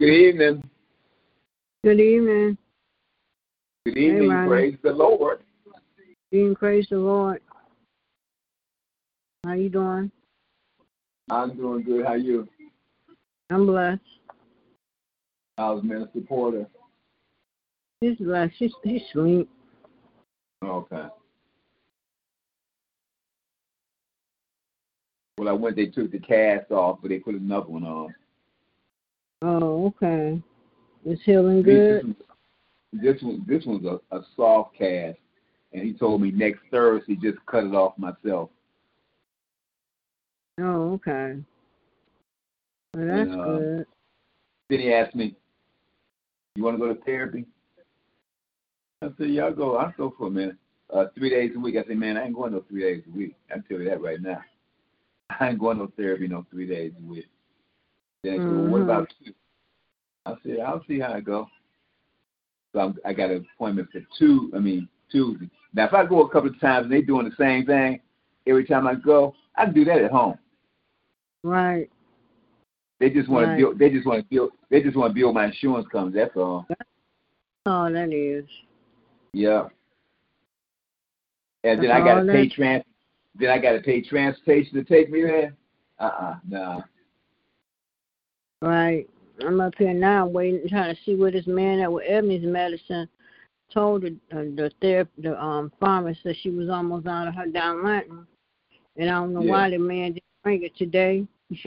Good evening. Good evening. Good evening. Ronnie. Praise the Lord. Evening, praise the Lord. How you doing? I'm doing good. How you? I'm blessed. How's Minister Porter? He's blessed. He's, he's sleep. Okay. Well, I went. They took the cast off, but they put another one on. Oh, okay. It's healing This good. one, this one, this one's a, a soft cast, and he told me next Thursday just cut it off myself. Oh, okay. Well, that's And, uh, good. Then he asked me, "You want to go to therapy?" I said, "Yeah, I'll go. I'll go for a minute. Uh, three days a week." I said, "Man, I ain't going no three days a week. I can tell you that right now. I ain't going no therapy no three days a week." Then he said, well, "What Mhm. about you?" I said, "I'll see how it goes." So I'm, I got an appointment for two. I mean Tuesday. Now, if I go a couple of times and they doing the same thing every time I go, I can do that at home. Right. They just want Right. to build. They just want to build. They just want to build my insurance company. That's all. Oh, that is. Yeah. And then That's I got to pay trans. Then I got to pay transportation to take me there. Uh uh no. Right. I'm up here now waiting, trying to see what this man that with Ebony's medicine told the uh, the therapy, the um pharmacist that she was almost out of her Dilantin. And I don't know Yeah. why the man didn't bring it today.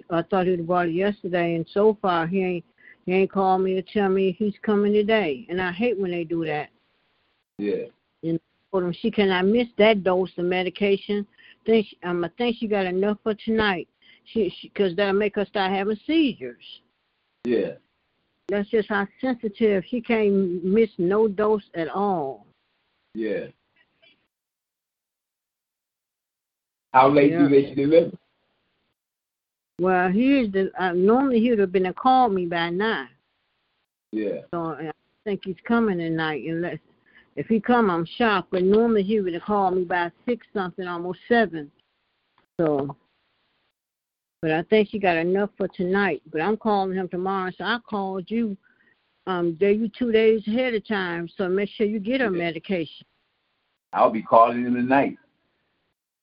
I thought he'd have brought it yesterday, and so far he ain't he ain't called me to tell me he's coming today. And I hate when they do that. Yeah. And told him she cannot miss that dose of medication. Think she, um, I think she got enough for tonight. She because that'll make her start having seizures. Yeah. That's just how sensitive she can't miss no dose at all. Yeah. How late Yeah. do they deliver? Well, here's the uh, normally he would have been to call me by now. Yeah. So I think he's coming tonight. Unless if he come, I'm shocked. But normally he would have called me by six something, almost seven. So, but I think she got enough for tonight. But I'm calling him tomorrow. So I called you. Um, there you two days ahead of time. So make sure you get her medication. I'll be calling in tonight.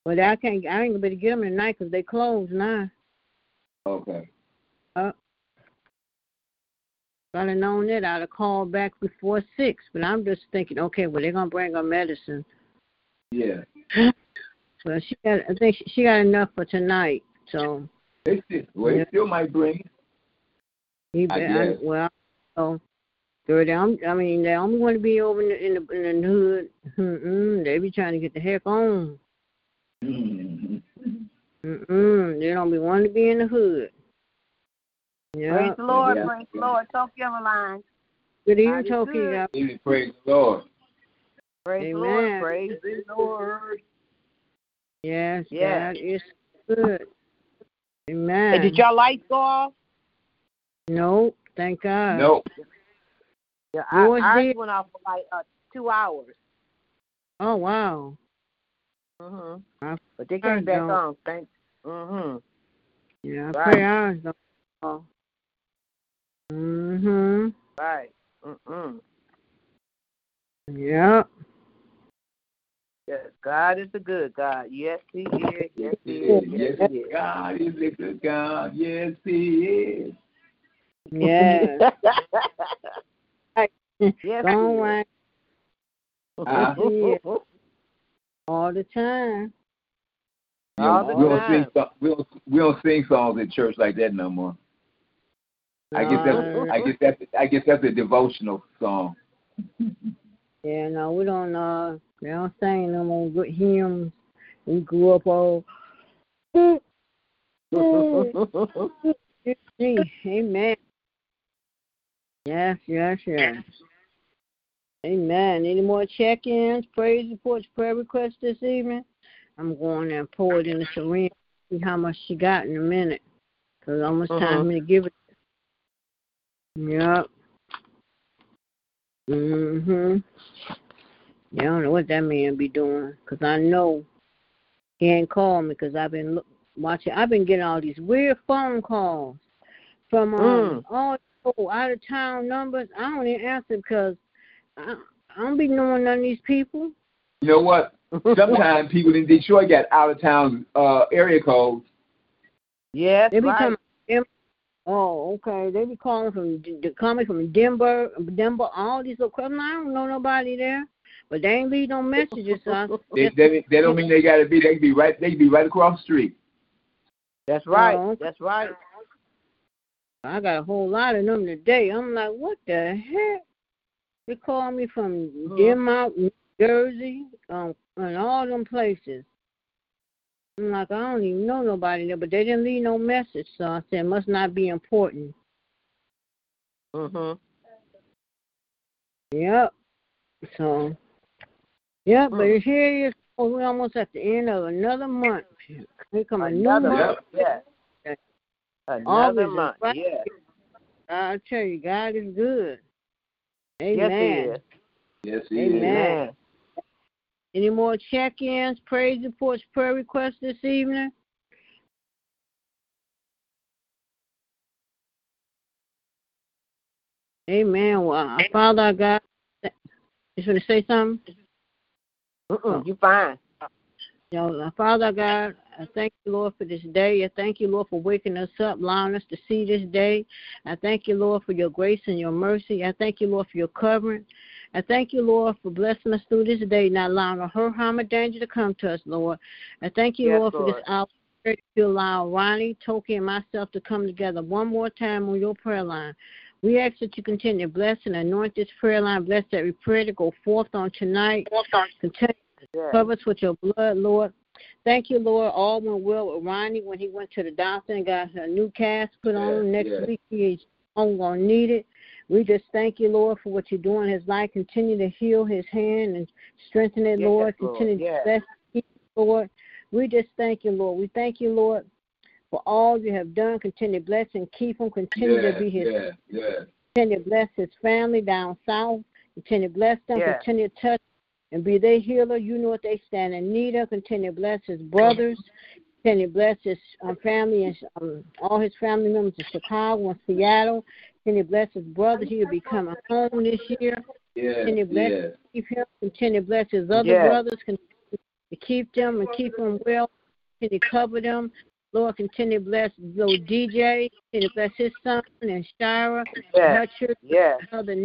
But I can't. I ain't gonna be able to get them tonight 'cause they closed now. Okay. If I'd have known that, I'd have called back before six. But I'm just thinking, okay, well they're gonna bring her medicine. Yeah. Well, she got. I think she got enough for tonight. So They still, well, Yeah. they still might bring it. he. I I well, so. Girl, I'm- I mean, they only want to be over in the in the, in the hood. Mm-mm, they be trying to get the heck on. Mhm. Mm-mm, they don't be wanting to be in the hood. Yeah. Praise the Lord, Yeah. praise the Lord. Tokyo on the line. Good evening, God is Toki. good. Praise the Lord. Praise the Lord, praise the Lord. Yes, Yes. God is good. Amen. Hey, did y'all lights go off? Nope. Thank God. Nope. Yeah, I, Yours ours did? went off for like uh, two hours. Oh wow. Mhm. I- But they I came back don't. on. Thank. Mhm. Yeah, I Right. pray ours don't fall. Mhm. Right. Mhm. Yep. Yes, God is a good God. Yes, He is. Yes, He Yes, is. Yes, yes, He is. God is a good God. Yes, He is. Yeah. yes, Don't He worry. Uh, Yeah. All the time. You know, All the we don't time. sing so- we don't we don't sing songs in church like that no more. I guess that's I guess that's I guess that's a devotional song. Yeah, no, we don't uh they don't sing no more good hymns. We grew up all Amen. Yes, yes, yes. Amen. Any more check-ins, praise reports, prayer requests this evening? I'm going and pour it in the syringe. See how much she got in a minute. Cause almost time Mhm. for me to give it. Yep. Mhm. Yeah, I don't know what that man be doing. Cause I know he ain't called me. Cause I've been look, watching. I've been getting all these weird phone calls from um Mm. all oh, out of town numbers. I don't even answer because I, I don't be knowing none of these people. You know what? Sometimes people in Detroit got out of town uh, area codes. Yes, They be right. coming. Oh, okay. They be calling from they coming from Denver, Denver, all these little. I'm I don't know nobody there, but they ain't leave no messages. So I, They, they, they don't mean they got to be. They can be right. They can be right across the street. That's right. Okay. That's right. I got a whole lot of them today. I'm like, what the heck? They call me from Mhm. Denmark, New Jersey, um, and all them places. I'm like, I don't even know nobody there, but they didn't leave no message, so I said, must not be important. Mhm. Yep. So, yep, but Mm. here it is. Oh, we're almost at the end of another month. Here come a new Another month. month. Yes. Another August month. right Yes. I tell you, God is good. Yes, Amen. it is. Yes, he Amen. is. Amen. Any more check-ins, praise reports, prayer requests this evening? Amen. Well, uh, Father God, you want to say something? Mm-mm, you fine. Know, uh, Father God, I thank you, Lord, for this day. I thank you, Lord, for waking us up, allowing us to see this day. I thank you, Lord, for your grace and your mercy. I thank you, Lord, for your covering. I thank you, Lord, for blessing us through this day, not allowing her harm or danger to come to us, Lord. I thank you, Yes, Lord, for this Lord. hour to allow Ronnie, Toki, and myself to come together one more time on your prayer line. We ask that you continue to bless and anoint this prayer line. Bless every prayer to go forth on tonight. Continue Yes. Cover us with your blood, Lord. Thank you, Lord. All went well with Ronnie when he went to the doctor and got a new cast put on. Next yeah. week he's only going to need it. We just thank you, Lord, for what you're doing in his life. Continue to heal his hand and strengthen it, Yes, Lord. Lord. Continue Yes. to bless him, Lord. We just thank you, Lord. We thank you, Lord, for all you have done. Continue to bless and keep him. Continue Yeah, to be his yeah, yeah. Continue to bless his family down south. Continue to bless them. Yes. Continue to touch and be their healer. You know what they stand in need of. Continue to bless his brothers. Continue to bless his um, family and um, all his family members in Chicago and Seattle. Continue to bless his brother. He will be coming home this year. Yes, Continue to bless yes. keep him. Continue to bless his other Yes. brothers. Continue to keep them and keep them well. Continue to cover them. Lord, continue to bless little DJ. Continue to bless his son and Shira. Yes. Her children Yes. other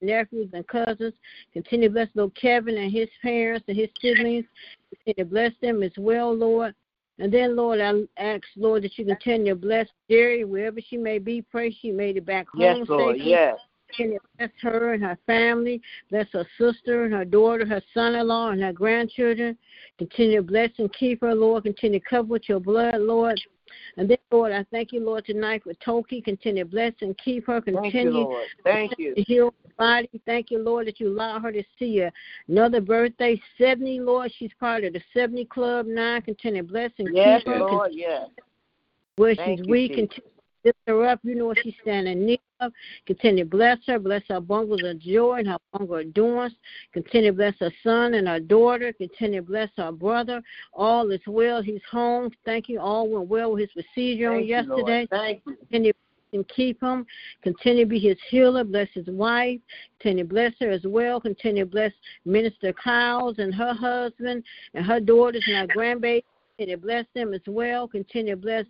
nephews and cousins. Continue to bless little Kevin and his parents and his siblings. Continue to bless them as well, Lord. And then, Lord, I ask, Lord, that you continue to bless Jerry wherever she may be. Pray she made it back home Yes, Lord. safely. Yes. Continue to bless her and her family. Bless her sister and her daughter, her son-in-law, and her grandchildren. Continue to bless and keep her, Lord. Continue to cover with your blood, Lord. And then, Lord, I thank you, Lord, tonight for Toki. Continue to bless and keep her. Thank you, Continue Lord. Thank you. to heal her body. Thank you, Lord, that you allow her to see another birthday. 70, Lord. She's part of the 70 Club now. Continue to bless and Yes, keep her. Lord. Yes. Where Thank she's you, weak, Jesus. continue lift her up. You know what she's standing in need. Continue to bless her. Bless her bungles of joy and her bungle of endurance. Continue to bless her son and her daughter. Continue to bless her brother. All is well. He's home. Thank you. All went well with his procedure on Thank you, yesterday. Thank you. Continue and keep him. Continue to be his healer. Bless his wife. Continue to bless her as well. Continue to bless Minister Kyles and her husband and her daughters and her grandbabies. Continue to bless them as well. Continue to bless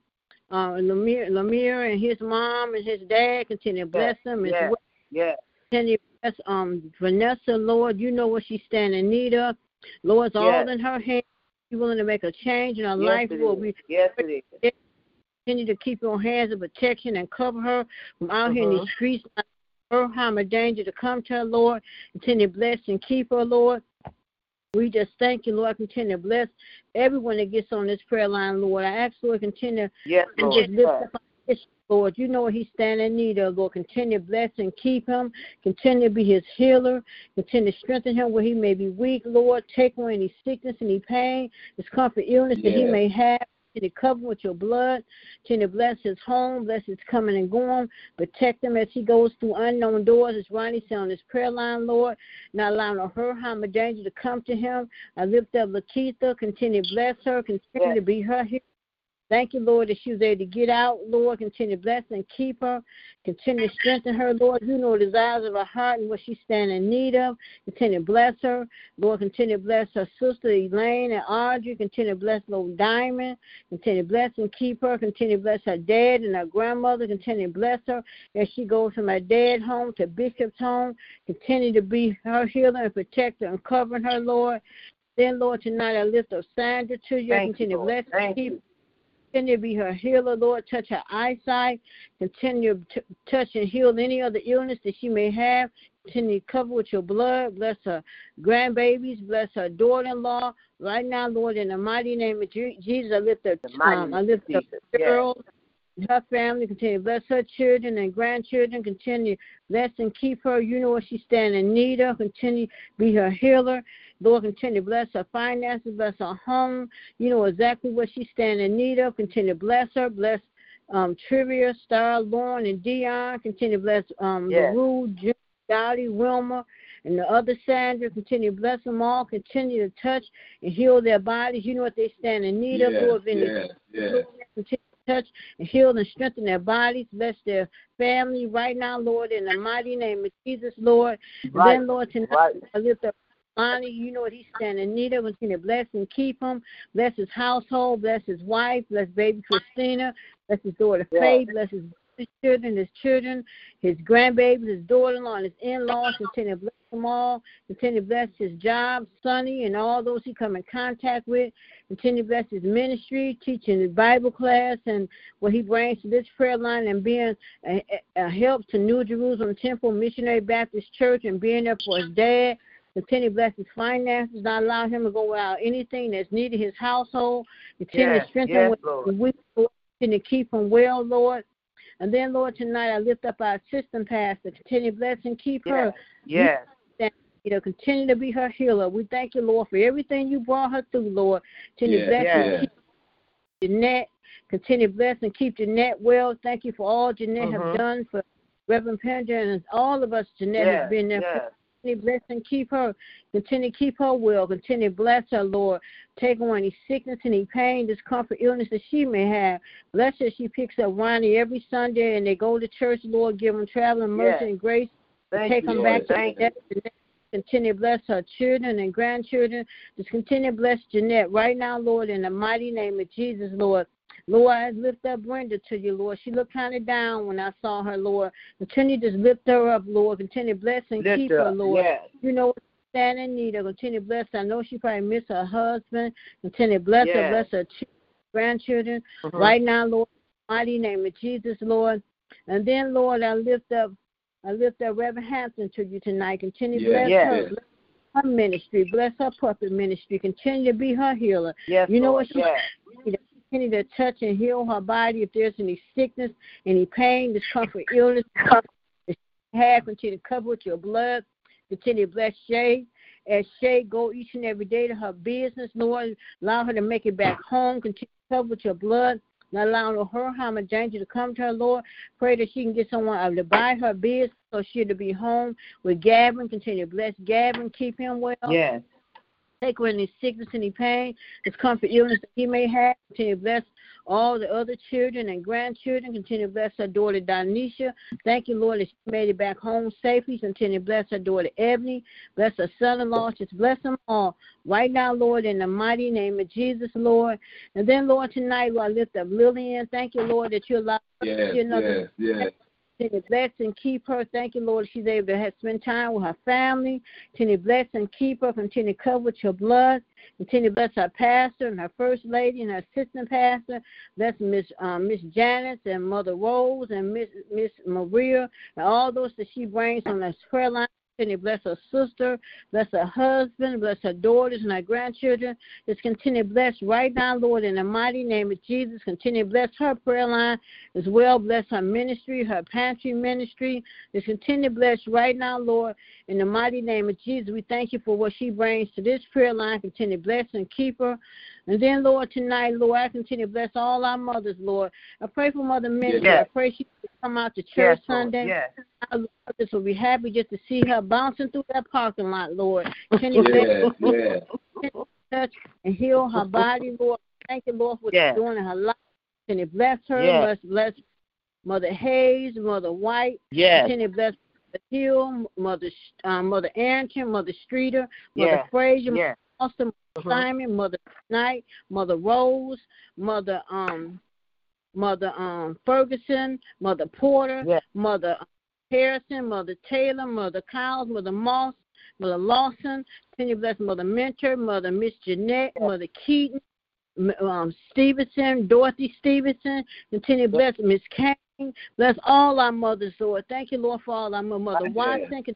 uh, Lemire, Lemire and his mom and his dad. Continue to bless them Yes. well. Yes. Continue to bless um, Vanessa, Lord. You know what she's standing in need of. Lord, it's all in her hands. You're willing to make a change in her Yes, life, it Lord. is. We Yes, it is. continue to keep your hands of protection and cover her from out here in these streets. Her harm or danger to come to her, Lord. Continue to bless and keep her, Lord. We just thank you, Lord. Continue to bless everyone that gets on this prayer line, Lord. I ask, Lord, continue Yes, to Lord. just lift up our Lord, you know what he's standing in need of, Lord. Continue to bless and keep him. Continue to be his healer. Continue to strengthen him where he may be weak, Lord. Take away any sickness, any pain, discomfort, illness that he may have. Continue to cover with your blood. Continue to bless his home, bless his coming and going. Protect him as he goes through unknown doors, as Ronnie said on his prayer line, Lord. Not allowing her harm or danger to come to him. I lift up Lakeitha. Continue to bless her. Continue Yes. to be her healer. Thank you, Lord, that she was able to get out. Lord, continue to bless and keep her. Continue to strengthen her, Lord. You know the desires of her heart and what she's standing in need of. Continue to bless her. Lord, continue to bless her sister Elaine and Audrey. Continue to bless Lord Diamond. Continue to bless and keep her. Continue to bless her dad and her grandmother. Continue to bless her as she goes from her dad home to Bishop's home. Continue to be her healer and protector and covering her, Lord. Then, Lord, tonight I lift up Sandra to you. Thank you, continue to bless and keep. Continue to be her healer, Lord. Touch her eyesight. Continue to touch and heal any other illness that she may have. Continue to cover with your blood. Bless her grandbabies. Bless her daughter-in-law. Right now, Lord, in the mighty name of Jesus, I lift up, The mighty um, I lift up Jesus. Yes. her family. Continue to bless her children and grandchildren. Continue to bless and keep her. You know what she's standing in need of. Continue to be her healer. Lord, continue to bless her finances, bless her home. You know exactly what she's standing in need of. Continue to bless her. Bless um, Trivia, Star, Lauren, and Dion. Continue to bless um, Yes. LaRue, Jim, Dolly, Wilma, and the other Sandra. Continue to bless them all. Continue to touch and heal their bodies. You know what they stand in need of, Lord. Yes, yes. continue to touch and heal and strengthen their bodies. Bless their family right now, Lord, in the mighty name of Jesus, Lord. And Right. then, Lord, tonight Right. I lift up Lonnie. You know what he's standing in need of. Continue to bless and keep him. Bless his household. Bless his wife. Bless baby Christina. Bless his daughter. Faith. Bless his his children, his children, his grandbabies, his daughter-in-law, and his in-laws. Continue to bless them all. Continue to bless his job, Sonny, and all those he come in contact with. Continue to bless his ministry, teaching his Bible class, and what he brings to this prayer line and being a, a a help to New Jerusalem Temple Missionary Baptist Church and being there for his dad. Continue to bless his finances, not allow him to go without anything that's needed his household. Continue Yes, to strengthen yes, what Lord. he's weak, Lord. Continue to keep him well, Lord. And then, Lord, tonight I lift up our assistant pastor. Continue to bless and keep her. Yes. Yes. You know, continue to be her healer. We thank you, Lord, for everything you brought her through, Lord. Continue to Yes, bless and keep Jeanette. Continue to bless and keep Jeanette well. Thank you for all Jeanette Mhm. have done for Reverend Pender and all of us. Jeanette Yes. has been there. Yes. Continue to bless and keep her. Continue to keep her well. Continue to bless her, Lord. Take away any sickness, any pain, discomfort, illness that she may have. Bless her. She picks up Ronnie every Sunday and they go to church, Lord. Give them traveling mercy Yes. and grace Thank take you, them Lord. back to Thank. Jeanette. Continue to bless her children and grandchildren. Just continue to bless Jeanette right now, Lord, in the mighty name of Jesus, Lord. Lord, I lift up Brenda to you, Lord. She looked kind of down when I saw her, Lord. Continue to lift her up, Lord. Continue to bless and Lift keep her her. Lord. Yes. You know standing in need of. Continue to bless her. I know she probably miss her husband. Continue to bless her, bless her ch- grandchildren. Mhm. Right now, Lord, in the mighty name of Jesus, Lord. And then, Lord, I lift up I lift up Reverend Hampton to you tonight. Continue to Yes, bless yes. her. Bless her ministry. Bless her puppet ministry. Continue to be her healer. Yes, You know Lord. what she Yes. Continue to touch and heal her body if there's any sickness, any pain, discomfort, illness, that. Continue to cover with your blood. Continue to bless Shay. As Shay go each and every day to her business, Lord, allow her to make it back home. Continue to cover with your blood. Not allowing her harm or danger to come to her, Lord. Pray that she can get someone to buy her business so she'll be home with Gavin. Continue to bless Gavin. Keep him well Yes. Take away any sickness, any pain, discomfort, illness that he may have. Continue to bless all the other children and grandchildren. Continue to bless our daughter Donisha. Thank you, Lord, that she made it back home safely. Continue to bless our daughter Ebony. Bless her son-in-law. Just bless them all. Right now, Lord, in the mighty name of Jesus, Lord. And then, Lord, tonight, Lord, I lift up Lillian. Thank you, Lord, that you allow Yes, another yes, yes. Continue bless and keep her. Thank you, Lord. She's able to spend time with her family. Continue bless and keep her. Continue cover with your blood. Continue bless her pastor and her first lady and her assistant pastor. Bless Miss um, Miss Janice and Mother Rose and Miss Miss Maria and all those that she brings on this prayer line. Continue to bless her sister, bless her husband, bless her daughters and her grandchildren. Just continue to bless right now, Lord, in the mighty name of Jesus. Continue to bless her prayer line as well. Bless her ministry, her pantry ministry. Just continue to bless right now, Lord, in the mighty name of Jesus. We thank you for what she brings to this prayer line. Continue to bless and keep her. And then, Lord, tonight, Lord, I continue to bless all our mothers, Lord. I pray for Mother Minnie. Yes. I pray she can come out to church Yes, Lord. Sunday. Yes. Our mothers will be happy just to see her bouncing through that parking lot, Lord. Can you Yes, bless yes. touch and heal her body, Lord. Thank you, Lord, for what Yes. you're doing in her life. Continue to bless her. Yes. Bless, bless Mother Hayes, Mother White. Yes. Continue to bless Mother Hill, Mother um, Mother Arrington, Mother Streeter, Mother Yes. Frazier, Yes. Austin, Mhm. Simon, Mother Knight, Mother Rose, Mother um Mother um Ferguson, Mother Porter, Yes. Mother Harrison, Mother Taylor, Mother Cowles, Mother Moss, Mother Lawson, continue to bless Mother Mentor, Mother Miss Jeanette, Mother Keaton, um, Stevenson, Dorothy Stevenson, continue to bless Miss Kane, bless all our mothers, Lord. Thank you, Lord, for all our mo- Mother Yes. Watson, continue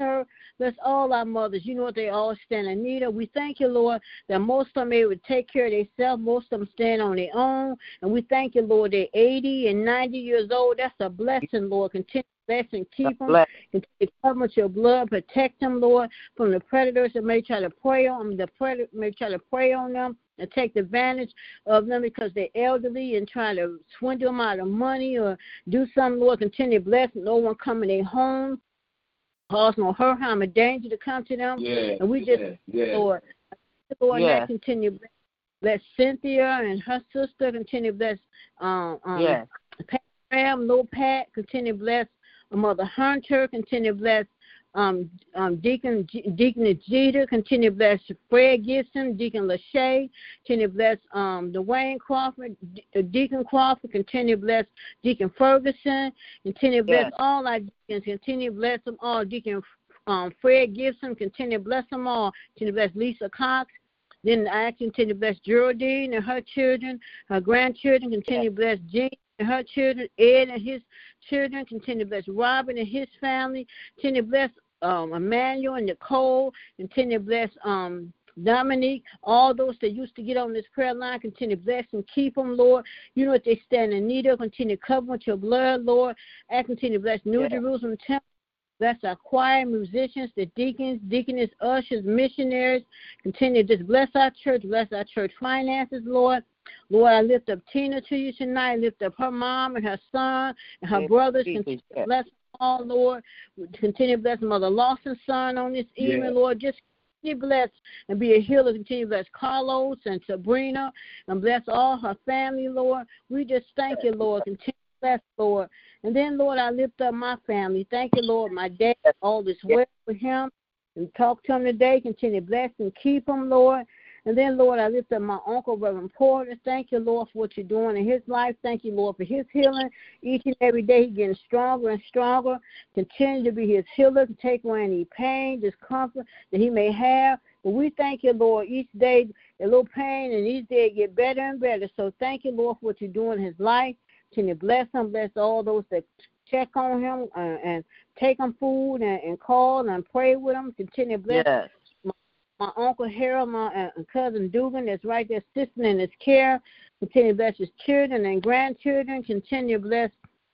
her. Bless all our mothers. You know what they all stand in need of. We thank you, Lord, that most of them able to take care of themselves. Most of them stand on their own. And we thank you, Lord, they're 80 and 90 years old. That's a blessing, Lord. Continue to bless and keep them. Bless. Continue to cover with your blood. Protect them, Lord, from the predators that may try to prey on the predator may try to prey on them and take advantage of them because they're elderly and trying to swindle them out of money or do something, Lord. Continue to bless no one come in their home cause no hurt, harm, or danger to come to them. Yes, And we just, yes, yes. Lord, Lord, Yes. that continue bless, bless Cynthia and her sister. Continue bless um, um Yes. Pat Graham, Lil Pat. Continue bless Mother Hunter. Continue bless um, um, Deacon Deacon Jeter. Continue bless Fred Gibson, Deacon Lachey. Continue bless um, Dwayne Crawford, De- Deacon Crawford. Continue bless Deacon Ferguson. Continue bless Yes. all our deacons. Continue bless them all. Deacon um, Fred Gibson. Continue bless them all. Continue bless Lisa Cox. Then I continue bless Geraldine and her children, her grandchildren. Continue bless Jean and her children, Ed and his children. Continue bless Robin and his family. Continue bless um, Emmanuel and Nicole. Continue to bless um, Dominique, all those that used to get on this prayer line, continue to bless and keep them, Lord. You know what they stand in need of. Continue to cover with your blood, Lord. And continue to bless New Yes. Jerusalem Temple. Bless our choir musicians, the deacons, deaconess, ushers, missionaries. Continue to just bless our church, bless our church finances, Lord. Lord, I lift up Tina to you tonight. I Lift up her mom and her son and her brothers. Jesus, Continue bless all, Lord. Continue to bless Mother Lawson's son on this evening, Yes. Lord. Just continue bless and be a healer. Continue to bless Carlos and Sabrina and bless all her family, Lord. We just thank you, Lord. Continue to bless, Lord. And then, Lord, I lift up my family. Thank you, Lord. My dad, all this well with him. And talk to him today. Continue to bless and keep him, Lord. And then, Lord, I lift up my uncle, Reverend Porter. Thank you, Lord, for what you're doing in his life. Thank you, Lord, for his healing. Each and every day, he's getting stronger and stronger. Continue to be his healer, to take away any pain, discomfort that he may have. But we thank you, Lord, each day a little pain, and each day get better and better. So thank you, Lord, for what you're doing in his life. Continue to bless him, bless all those that check on him uh, and take him food and, and call and pray with him. Continue to bless Yes. My uncle Harold, my uh, cousin Dugan that's right there assisting in his care. Continue to bless his children and grandchildren. Continue to bless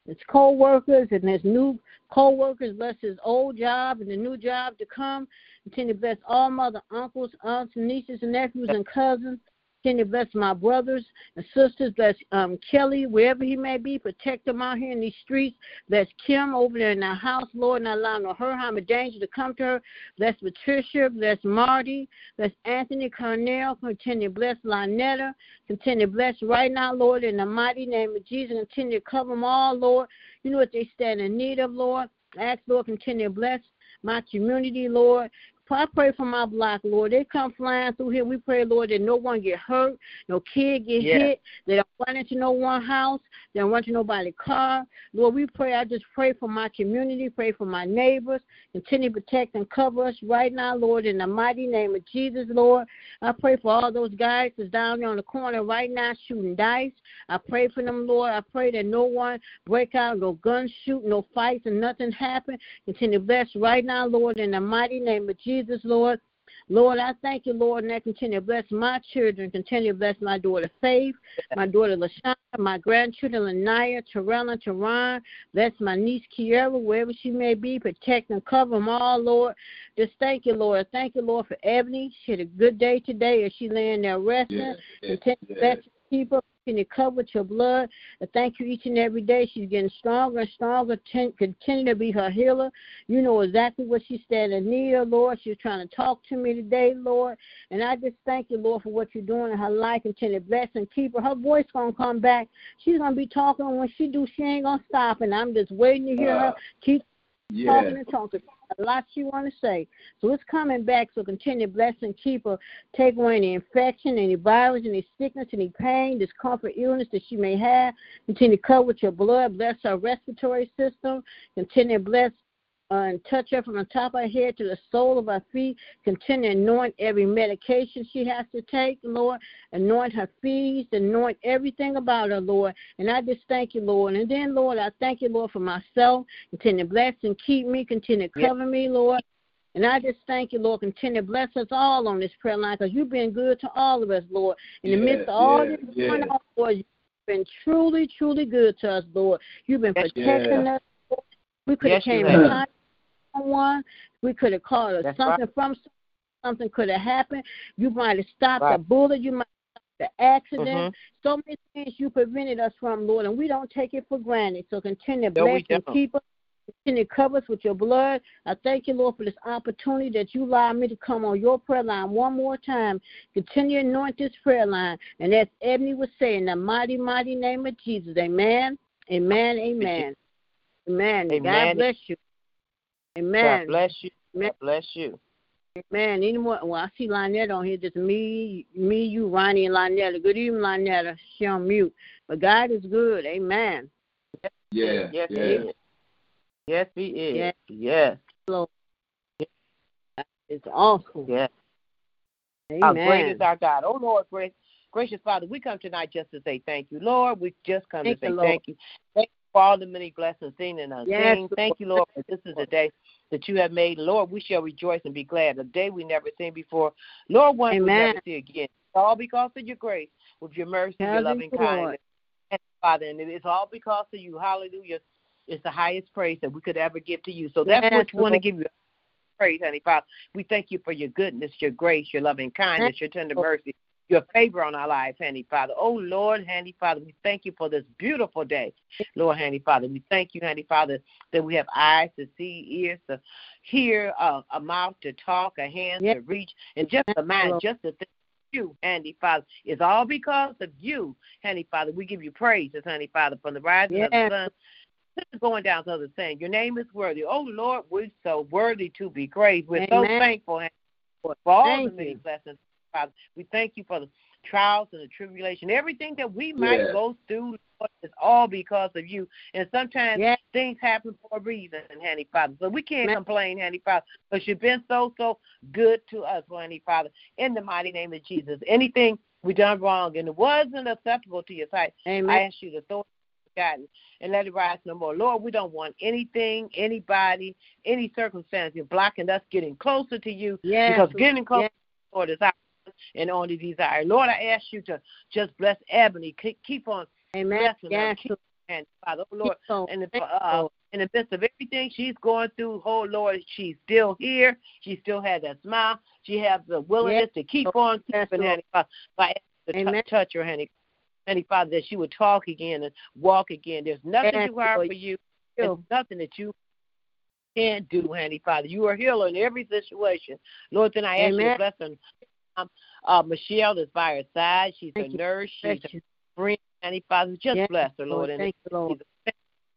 his co-workers and his new co-workers. Bless his old job and the new job to come. Continue to bless all mother, uncles, aunts, nieces, and nephews and cousins. Continue to bless my brothers and sisters. Bless um, Kelly, wherever he may be. Protect him out here in these streets. Bless Kim over there in the house, Lord, not allow no hurt, harm, or danger to come to her. Bless Patricia. Bless Marty. Bless Anthony Cornell. Continue to bless Lynetta. Continue to bless right now, Lord, in the mighty name of Jesus. Continue to cover them all, Lord. You know what they stand in need of, Lord. Ask, Lord, continue to bless my community, Lord. I pray for my block, Lord. They come flying through here. We pray, Lord, that no one get hurt, no kid get hit. They don't run into no one house. They don't run into nobody's car. Lord, we pray. I just pray for my community. Pray for my neighbors. Continue to protect and cover us right now, Lord, in the mighty name of Jesus, Lord. I pray for all those guys that's down there on the corner right now shooting dice. I pray for them, Lord. I pray that no one break out, no gun shoot, no fights, and nothing happen. Continue to bless right now, Lord, in the mighty name of Jesus, Lord. Lord, I thank you, Lord, and I continue to bless my children, continue to bless my daughter Faith, my daughter LaShana, my grandchildren Lanaya, Terrell, and Teron. Bless my niece Kiera, wherever she may be. Protect and cover them all, Lord. Just thank you, Lord. Thank you, Lord, for Ebony. She had a good day today as she laying there resting. Yes, yes, continue to yes. bless keep her, continue to cover with your blood. I thank you each and every day. She's getting stronger and stronger. Ten, continue to be her healer. You know exactly what she said in need of, Lord. She's trying to talk to me today, Lord. And I just thank you, Lord, for what you're doing in her life. Continue to bless and keep her. Her voice gonna come back. She's gonna be talking. When she do, she ain't gonna stop. And I'm just waiting to hear her Uh, keep Yeah. talking and talking. A lot she want to say. So it's coming back. So continue to bless and keep her. Take away any infection, any virus, any sickness, any pain, discomfort, illness that she may have. Continue to cover with your blood. Bless her respiratory system. Continue to bless and touch her from the top of her head to the sole of her feet. Continue to anoint every medication she has to take, Lord. Anoint her feet. Anoint everything about her, Lord. And I just thank you, Lord. And then, Lord, I thank you, Lord, for myself. Continue to bless and keep me. Continue to cover me, Lord. And I just thank you, Lord. Continue to bless us all on this prayer line because you've been good to all of us, Lord. In the midst of all yes, this going on, Lord, you've been truly, truly good to us, Lord. You've been protecting us. Lord. We could have Yes, came in someone. We could have called That's something from someone. something could have happened. You might have stopped Right. a bullet. You might have stopped the accident. Mhm. So many things you prevented us from, Lord, and we don't take it for granted. So continue to No, bless and don't. keep us. Continue to cover us with your blood. I thank you, Lord, for this opportunity that you allow me to come on your prayer line one more time. Continue to anoint this prayer line. And as Ebony was saying, in the mighty, mighty name of Jesus. Amen. Amen. Amen. Amen. Amen. God bless you. Amen. God bless you. Amen. God bless you. Man, anyone? Well, I see Lynette on here. Just me, me, you, Ronnie, and Lynetta. Good evening, Lynetta. She on mute. But God is good. Amen. Yeah. Yes, yeah. he is. Yes, he is. Yes. Yes. Lord. It's awesome. Yes. Amen. How great is our God. Oh, Lord, grace, gracious Father, we come tonight just to say thank you. Lord, we just come Thank to say you, thank you. Thank you for all the many blessings seen and unseen. Yes, thank you, Lord, this is the day that you have made. Lord, we shall rejoice and be glad. A day we never seen before. Lord, one we never see again. It's all because of your grace, with your mercy, your loving kindness. And Father, and it's all because of you. Hallelujah. It's the highest praise that we could ever give to you. So that's Yes, what we want to give you praise, honey Father. We thank you for your goodness, your grace, your loving kindness, your tender mercy, your favor on our lives, honey Father. Oh Lord, honey Father, we thank you for this beautiful day. Lord, honey Father, we thank you, honey Father, that we have eyes to see, ears to hear, uh, a mouth to talk, a hand Yes. to reach, and just a mind just to think you, Handy Father. It's all because of you, Handy Father. We give you praises, Handy Father, from the rising of the sun going down to the same. Your name is worthy. Oh Lord, we're so worthy to be praised. We're so thankful Handy, for all Thank the many blessings, Father. We thank you for the trials and the tribulation, everything that we might Yes. go through. Lord, is all because of you. And sometimes Yes. things happen for a reason, Handy Father. So we can't Amen. complain, Handy Father, because you've been so, so good to us, Handy Father. In the mighty name of Jesus. Anything we done wrong and it wasn't acceptable to your sight, I ask you to throw it forgotten and let it rise no more. Lord, we don't want anything, anybody, any circumstance You're blocking us getting closer to you Yes. because getting closer Yes. Lord is our and only desire. Lord, I ask you to just bless Ebony. Keep, on Amen. blessing her. Keep and Father, oh Lord, So, in the uh, in the midst of everything she's going through, oh Lord, she's still here. She still has that smile. She has the willingness to keep on Yes, keeping, honey, Father. I ask to Amen. tou- touch her, honey. Honey, Father, that she would talk again and walk again. There's nothing Yes, too hard Lord. for you. There's nothing that you can't do, honey, Father. You are in every situation. Lord, then I ask you to Amen. bless her. Um, uh, Michelle is by her side. She's Thank a you. nurse. She's Bless a friend, honey, Father. Just Yes, bless her, Lord. Lord. And Thank you, Lord.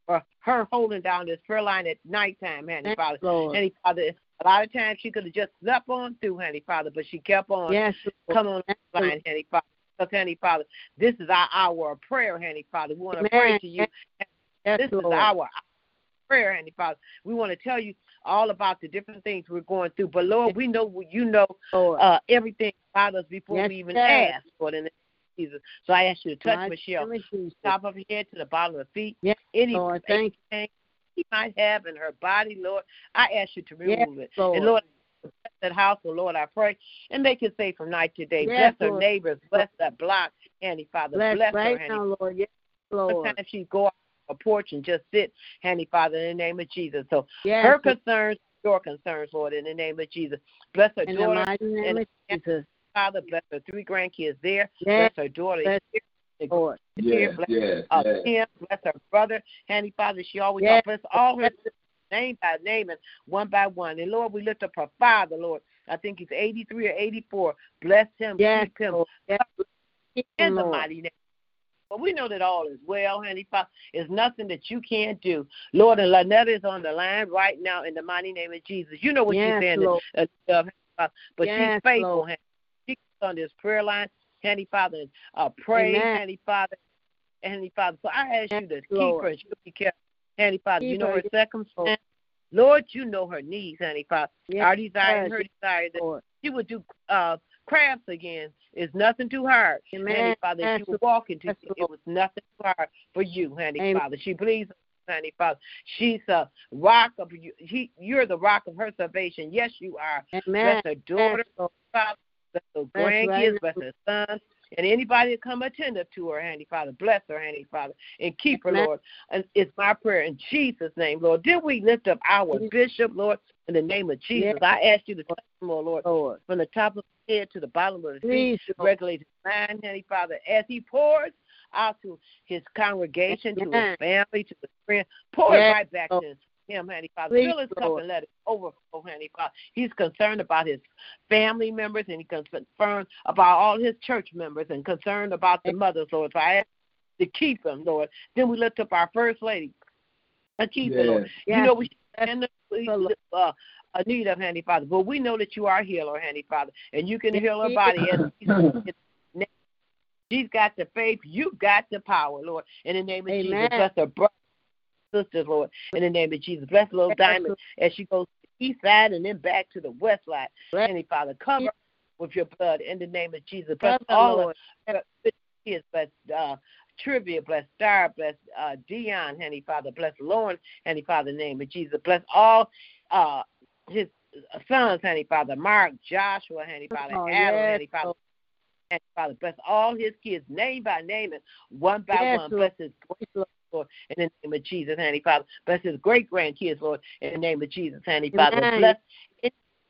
for her holding down this prayer line at nighttime, honey, Thank Father. Lord. Honey, Father, a lot of times she could have just slept on through, honey, Father, but she kept on Yes. Coming on the Thank line, honey, Father. Because, honey, Father, this is our hour of prayer, honey, Father. We want to Amen. pray to you. Yes, this Lord. is our prayer, honey, Father. We want to tell you all about the different things we're going through. But, Lord, we know what you know uh, everything about us before Yes, we even ask, for the name Jesus. So I ask you to touch My Michelle name is Jesus. top of her head to the bottom of her feet. Yes, Any Lord. Thank anything, she might have in her body, Lord, I ask you to remove Yes, it. Lord. And Lord, bless that house, oh Lord, I pray, and make it safe from night to day. Yes, bless her neighbors, bless that block, Handy Father. Bless, Bless, right her, Handy now, Lord. Yes, Lord. Sometimes she go out porch and just sit, Handy Father, in the name of Jesus. So Yes, her concerns, your concerns, Lord, in the name of Jesus. Bless her in the daughter, name and of Jesus. Father. Bless her three grandkids there. Yes, Bless her daughter bless here. the Lord. here. Yes, Bless yes, uh, yes. him, bless her brother, Handy Father. She always Yes. bless all her name by name and one by one. And Lord, we lift up her father, Lord. I think he's 83 or 84. Bless him, Yes, keep him Yes, in the Lord. mighty name. But we know that all is well, honey. Father. There's nothing that you can't do. Lord, and Lynetta is on the line right now in the mighty name of Jesus. You know what Yes, she's saying, Lord. uh, uh, but Yes, she's faithful, Lord. Handy. She comes on this prayer line, Handy Father, and uh, pray, Amen. Handy Father, Honey, Father. So I ask you to Yes, keep her and she'll be careful. Honey, Father, you know her, her yes, circumstance. Lord, you know her needs, honey, Father. Yes, Our desire and yes, her desire that Lord. she would do uh crafts again is nothing too hard. Amen. Handy Father, she would walk into yes, it. Was nothing too hard for you, honey, Amen. Father. She believes honey, Father. She's a rock of you. He, you're the rock of her salvation. Yes, you are. Amen. Bless her daughter, Lord. Father. Bless her grandkids. Bless her sons. And anybody that come attentive to her, Handy Father, bless her, Handy Father, and keep her, Lord. And it's my prayer in Jesus' name, Lord. Did we lift up our bishop, Lord, in the name of Jesus? Yes. I ask you to touch him, Lord, Lord. from the top of his head to the bottom of his feet. Regulate his mind, Handy Father, as he pours out to his congregation, to his family, to his friends. Pour Yes, it right back to to him, Handy Father. Please, Fill his cup and let it overflow, Handy Father. He's concerned about his family members and he's concerned about all his church members and concerned about the mothers, Lord. So I ask to keep him, Lord. Then we lift up our first lady. Uh, keep her, Lord. Yes. You know we stand in Yes, uh, a need of Handy Father, but we know that you are healer, Handy Father, and you can Yes, heal her body She's got the faith. you've got the power, Lord. In the name of Jesus, bless her brothers, sisters, Lord. In the name of Jesus, bless little Diamond as she goes to the east side and then back to the west side. Handy Father, cover Yes. with your blood in the name of Jesus. Bless all Lord. of kids. Bless uh, Trivia. Bless Star. Bless uh, Dion. Handy Father. Bless Lauren. Handy Father. In the name of Jesus. Bless all uh, his sons. Handy Father. Mark, Joshua. Handy Father. Oh, Adam. yes, Handy Father. And Father, bless all his kids, name by name and one by Yes, one. Bless his Lord, in the name of Jesus, Handy Father. Bless his great grandkids, Lord, in the name of Jesus, Handy Father. Amen. Bless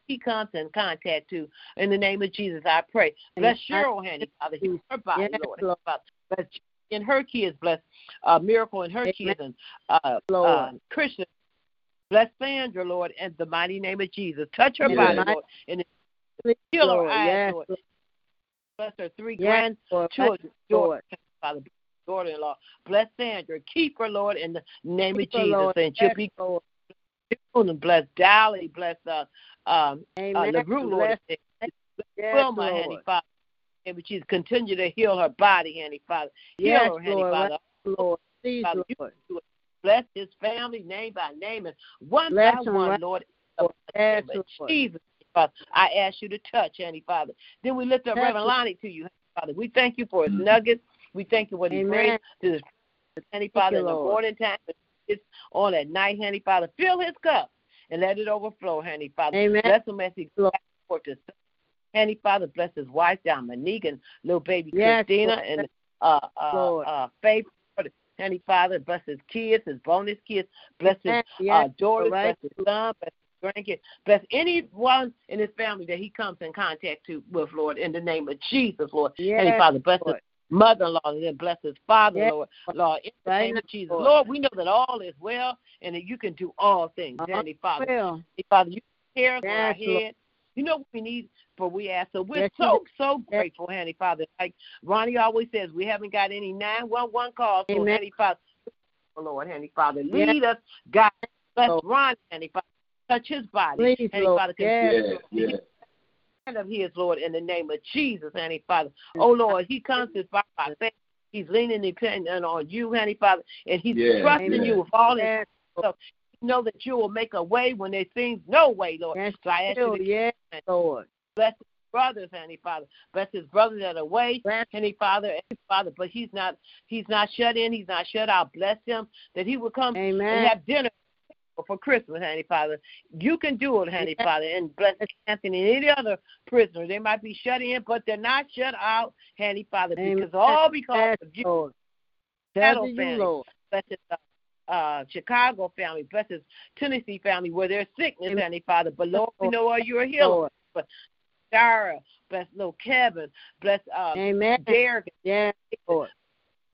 he comes in contact to, in the name of Jesus, I pray. Bless. Cheryl, Handy Father, heal her body, Yes, Lord, Lord. Father. Bless in her kids, bless uh, Miracle and her Amen. kids, and uh, Lord. uh, Christian. Bless Sandra, Lord, in the mighty name of Jesus. Touch her Yes. body, Lord, and heal her eyes, Yes, Lord. Bless her three Yes, Lord. grandchildren, Lord. Father, daughter-in-law. Bless Sandra. Keep her, Lord, in the name Keep of Jesus. Lord. And she'll be and bless Dolly. Bless uh, um, uh, LaRue, Lord. Bless- Yes, Wilma, Lord. Handy Father. And Jesus, continue to heal her body, Handy Father. Heal Yes, her, Handy Lord. Father. Lord. Please, Father, Lord. it. Bless his family name by name and one Bless by him one, Lord. Lord. Yes, Lord. Jesus, Father, I ask you to touch, Handy Father. Then we lift up Yes, Reverend. Lonnie to you, Father. We thank you for his nuggets. We thank you for what he brings to this Thank Father in the Lord. morning time. It's on at night, Handy Father. Fill his cup and let it overflow, Handy Father. Amen. Bless him as he goes forth to Handy Father, bless his wife Dominique and little baby Yes, Christina Lord. and uh uh Lord. uh Faith. Handy Father, bless his kids, his bonus kids, bless his Yes, uh, daughters, right. bless his son, bless his grandkids, bless anyone in his family that he comes in contact to with, Lord, in the name of Jesus, Lord. Yes, Handy Father, bless Lord. his mother-in-law, and then bless his father, Yes, Lord. Lord, in the Right name of Jesus. Lord. Lord, we know that all is well and that you can do all things, Uh-huh. Handy Father. Well, Father, you care on our Lord. head. You know what we need for we ask. So we're Yes, you so, so Yes. grateful, Handy Father. Like Ronnie always says, we haven't got any 911 calls. So, Amen. Handy Father, oh, Lord, Handy Father, Yes. lead us, God. Bless Lord. Ronnie, Handy Father. Touch his body. Please, Handy Lord. Father, Yes. continue Yes, to yes. hand of his, Lord, in the name of Jesus, Handy Father. Oh, Lord, he comes to by faith. He's leaning dependent on you, Handy Father, and he's Yes, trusting yes. you with all his Yes, stuff. Know that you will make a way when there seems no way, Lord. yes, So I ask you to yes, Lord. bless his brothers, Handy Father. Bless his brothers that are away, Bless Handy Father, Handy Father. But he's not he's not shut in, he's not shut out. Bless him that he will come and have dinner for Christmas, Honey Father. You can do it, Honey Father, and bless Anthony and any other prisoner. They might be shut in, but they're not shut out, Honey Father, because all because of you. Lord. Settle you, family. Lord. Bless his uh, uh, Chicago family. Bless his Tennessee family where there's sickness, Amen. Honey Father. But Lord, we know all you're a healer. Lord. But Sarah, bless little Kevin, bless uh, Amen. Derek Yes, Lord.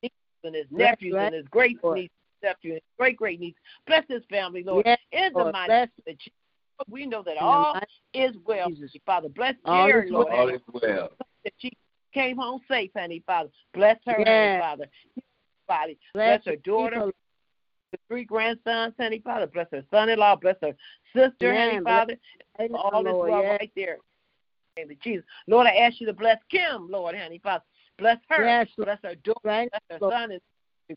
and his nephews bless, and his great niece, nephew, and his great great niece. Bless his family, Lord. Yes, In the Lord. mighty Bless name of Jesus. We know that in all is well, Jesus. Father. Bless All Jerry, is Lord. All is well. that she came home safe, honey, Father. Bless her, honey, Yes. Father. Body. Bless Bless her daughter, people. the three grandsons, honey, Father. Bless her son-in-law. Bless her sister, Amen. honey, Father. Amen, All is Lord. well Yes. right there. In the name of Jesus. Lord, I ask you to bless Kim, Lord, honey, Father. Bless her. Yes, Bless her daughter. Right, Bless her Lord. son and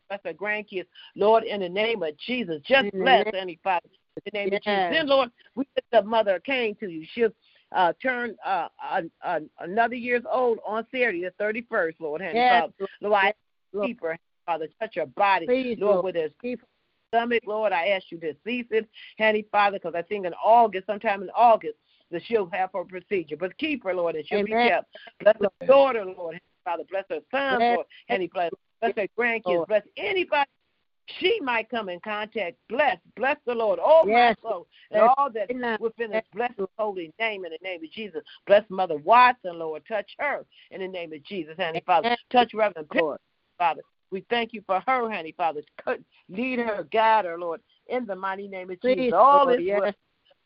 bless her grandkids. Lord, in the name of Jesus, just the bless name- honey, Father. In the name of Jesus. Then, Lord, we lift up Mother Cain to you. She'll uh, turn uh, uh, uh, another years old on Saturday, the 31st, Lord, honey, Yes, Father. Lord. I Lord. keep her, Father. Touch her body. Please, Lord, Lord. with her Keep stomach, Lord, I ask you to cease it, Handy Father, because I think in August, sometime in August, that she'll have her procedure. But keep her, Lord, and she'll be kept. Bless her daughter, Lord, Handy Father. Bless her son, Yes. Lord, Father. Bless her grandkids. Bless anybody she might come in contact. Bless, bless the Lord. Oh, Yes. my soul. And Yes. all that within Yes. his blessed holy name in the name of Jesus. Bless Mother Watson, Lord. Touch her in the name of Jesus, Handy Father. Touch Reverend Lord. Father. We thank you for her, honey, Father. Lead her, guide her, Lord, in the mighty name of Please, Jesus. All Lord, is yes. well.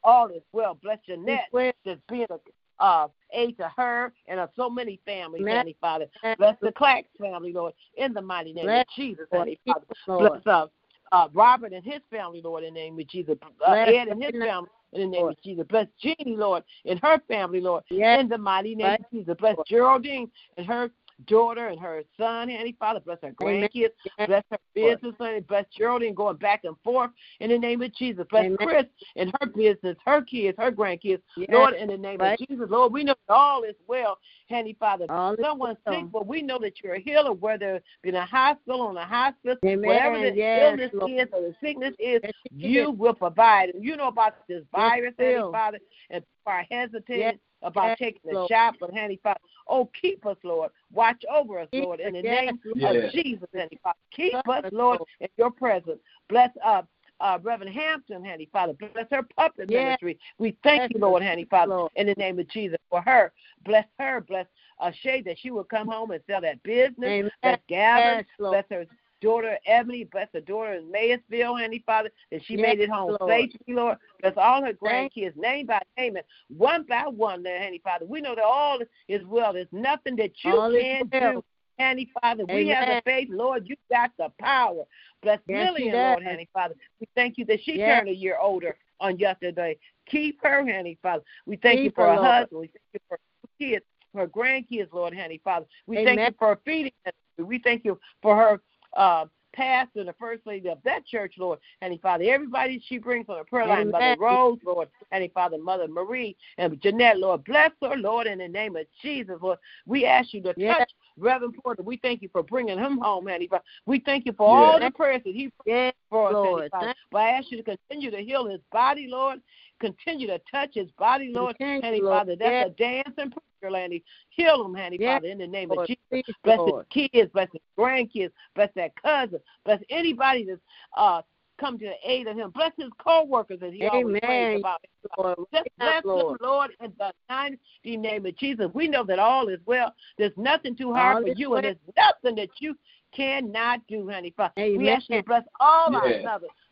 All is well. Bless Jeanette, well. that's being a uh, aid to her and of so many families, Amen. honey, Father. Bless the Clacks family, Lord, in the mighty name Bless of Jesus, Keep Father. Lord. Bless uh, uh, Robert and his family, Lord, in the name of Jesus. Uh, Bless Ed and his family, in the name Lord. of Jesus. Bless Jeannie, Lord, and her family, Lord, Yes. in the mighty name Right. of Jesus. Bless. Geraldine and her daughter and her son, Handy Father. Bless her Amen. grandkids. Yes. Bless her business, honey. Bless Geraldine going back and forth in the name of Jesus. Bless Amen. Chris and her business, her kids, her grandkids. Yes. Lord, in the name Right. of Jesus, Lord, we know that all is well, Handy Father. All Someone's well. sick, but we know that you're a healer, whether in a hospital, on a hospital, Amen. whatever the Yes, illness Lord. is or the sickness is, Yes, you will provide. And you know about this virus, Handy will. Father, and are hesitating Yes, about yes, taking the shot, but Handy Father, oh, keep us, Lord. Watch over us, Lord, in the yes, name of Jesus, Handy Father. Keep us, us, Lord, in your presence. Bless uh, uh, Reverend Hampton, Handy Father. Bless her puppet Yes. ministry. We thank Yes, you, Lord, Handy Father, Lord. in the name of Jesus for her. Bless her. Bless uh, Shay that she will come home and sell that business. Amen. Bless Gavin. Yes, Bless her daughter Ebony. Bless her daughter in Mayersville, honey, Father, that she Yes, made it home Lord. safely, Lord. Bless all her grandkids, name by name, and one by one, there, honey, Father. We know that all is well. There's nothing that you All can do. Honey, Father, we have the faith, Lord. You got the power. Bless Yes, Lillian, Lord, honey, Father. We thank you that she Yes. turned a year older on yesterday. Keep her, honey, Father. We thank you for her, her husband. We thank you for her kids, her grandkids, Lord, honey, Father. We thank you for her feeding ministry. We thank you for her uh, pastor the first lady of that church, Lord, Handy Father. Everybody she brings on the prayer line, Mother Amen. Rose, Lord, Handy Father, Mother Marie, and Jeanette, Lord. Bless her, Lord, in the name of Jesus, Lord. We ask you to Yes. touch Reverend Porter. We thank you for bringing him home, Handy Father. We thank you for all the prayers that he Yes, for us, Lord. But I ask you to continue to heal his body, Lord. Continue to touch his body, Lord. Continue, Handy Lord. Father, that's Yes. a dancing preacher, Landy. Heal him, Handy Yes, Father, in the name Lord. of Jesus. Please, Bless Lord. his kids, bless his grandkids, bless that cousin, bless anybody that's uh come to the aid of him. Bless his co-workers as he always prays about. Lord. Just Yes, bless Lord. them, Lord, in the mighty name of Jesus. We know that all is well. There's nothing too hard All for you, well. and there's nothing that you cannot do, honey. Father. We Amen. ask you to bless all our Yes.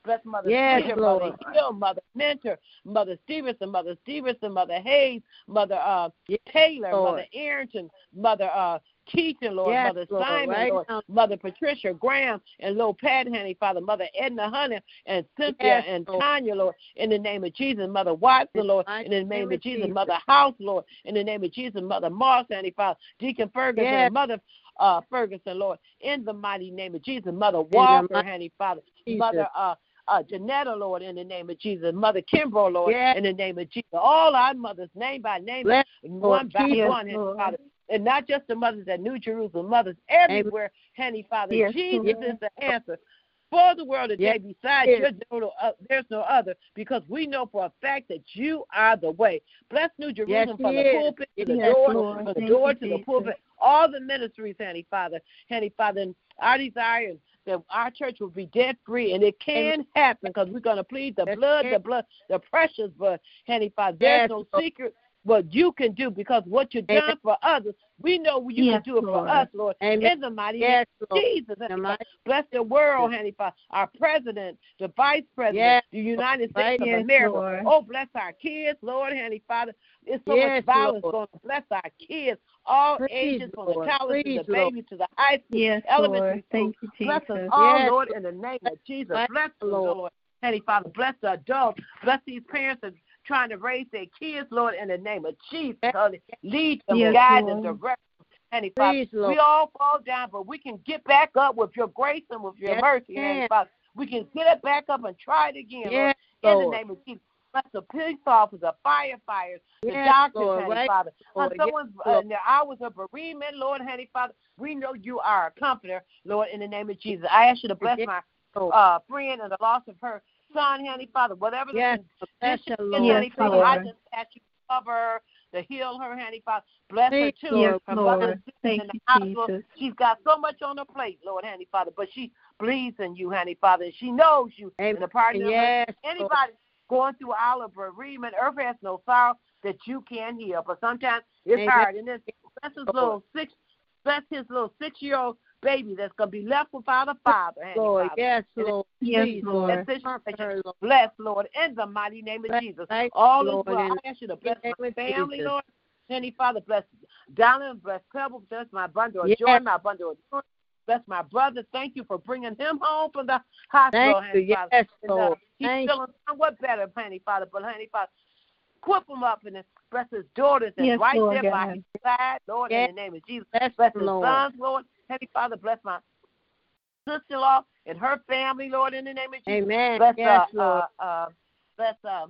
Bless Mother Yes, Peter, Lord. Mother Hill, Mother Mentor, Mother Stevenson, Mother Stevenson, Mother Hayes, Mother uh, Yes, Taylor, Lord. Mother Arrington, Mother uh, Keaton, Lord, Yes, Mother Lord, Simon, right Lord, now. Mother Patricia Graham, and Lord Pat Honey, Father, Mother Edna Honey, and Cynthia Yes, and Lord. Tanya, Lord, in the name of Jesus, Mother Watson, Lord, in the name of Jesus. Mother House, Lord, in the name of Jesus, Mother Moss, Honey, Father, Deacon Ferguson, Yes. and Mother uh, Ferguson, Lord, in the mighty name of Jesus, Mother the Walker, Honey, Father, Jesus. Mother uh, uh, Janetta, Lord, in the name of Jesus, Mother Kimbrough, Lord, Yes. in the name of Jesus, all our mothers, name by name, Bless one Lord. by Yes, one, Lord. Father, and not just the mothers at New Jerusalem, mothers everywhere, Honey, Father. Yes, Jesus Lord. is the answer. for the world today. Yes. Besides Yes. your no, uh, there's no other because we know for a fact that you are the way. Bless New Jerusalem He from the pulpit to the Yes, door, Lord. from the Thank door to the Jesus. pulpit, all the ministries, Handy Father, Handy Father, and our desire is that our church will be debt free, and it can happen because we're going to plead the blood, the blood, the precious blood, Handy Father. There's no secret what you can do because what you've done for others, we know you Yes, can do it Lord. for us, Lord. Amen. In the mighty Yes, name of Lord. Jesus, the mighty- Bless the world, Handy Father. Our president, the vice president, Yes, the United Right. States of America. Lord. Oh, bless our kids, Lord, Handy Father. It's so much violence Lord. going on. Bless our kids, all Please, ages, from the Lord. toddlers to Please, the Lord. babies to the high school, Yes, elementary Lord. school. Thank you, Jesus. Bless us all, Yes. Lord, in the name of Jesus. Bless them, Lord. Lord. Handy Father, bless the adults. Bless these parents that trying to raise their kids, Lord, in the name of Jesus. Lord, Lead them, Yes, guide them, direct them. Handy Father, Lord. we all fall down, but we can get back up with your grace and with your Yes, mercy, can. Father. We can get it back up and try it again, Yes, Lord, in Lord. the name of Jesus. Bless the police officers, the firefighters, the Yes, doctors, Lord, Handy right, Father. Lord. Yes, someone's uh, Lord. in their hours of bereavement, Lord, Handy Father, we know you are a comforter, Lord, in the name of Jesus. I ask you to bless Yes, my uh, friend and the loss of her son, Handy Father, whatever the Yes, bless condition is, Lord. Father, I just ask you to cover her, to heal her, Handy Father. Bless her too. Lord. Her Yes, mother's Lord. Thank the you, hospital. Jesus. She's got so much on her plate, Lord, Handy Father, but she believes in you, Handy Father, and she knows you. Amen. And the of her Yes, Lord. anybody going through all of bereavement, earth has no sorrow that you can heal. But sometimes it's Amen. hard. And this that's his Lord. little six that's his little six year old baby that's gonna be left without a father, Handy Lord. Father. Yes, Lord. Yes, Lord. That Comfort situation, her, Lord. bless, Lord, in the mighty name of Bless Jesus. right, All Lord, is well. I ask you to bless my family, Jesus. Lord. Handy Father, bless Donna, bless Pebble, bless my bundle of Yes. joy, my bundle of joy. Bless my brother. Thank you for bringing him home from the hospital, Thank Handy you. Father. Yes, And, uh, Lord. he's Thank feeling somewhat better, Handy Father, but Handy Father, equip him up and bless his daughters and Yes, right Lord there by God. his side, Lord, Yes. in the name of Jesus. Bless Bless his Lord. sons, Lord. Handy Father, bless my sister-in-law and her family, Lord, in the name of Jesus. Amen. Bless yes, uh, Lord. uh, uh, bless uh,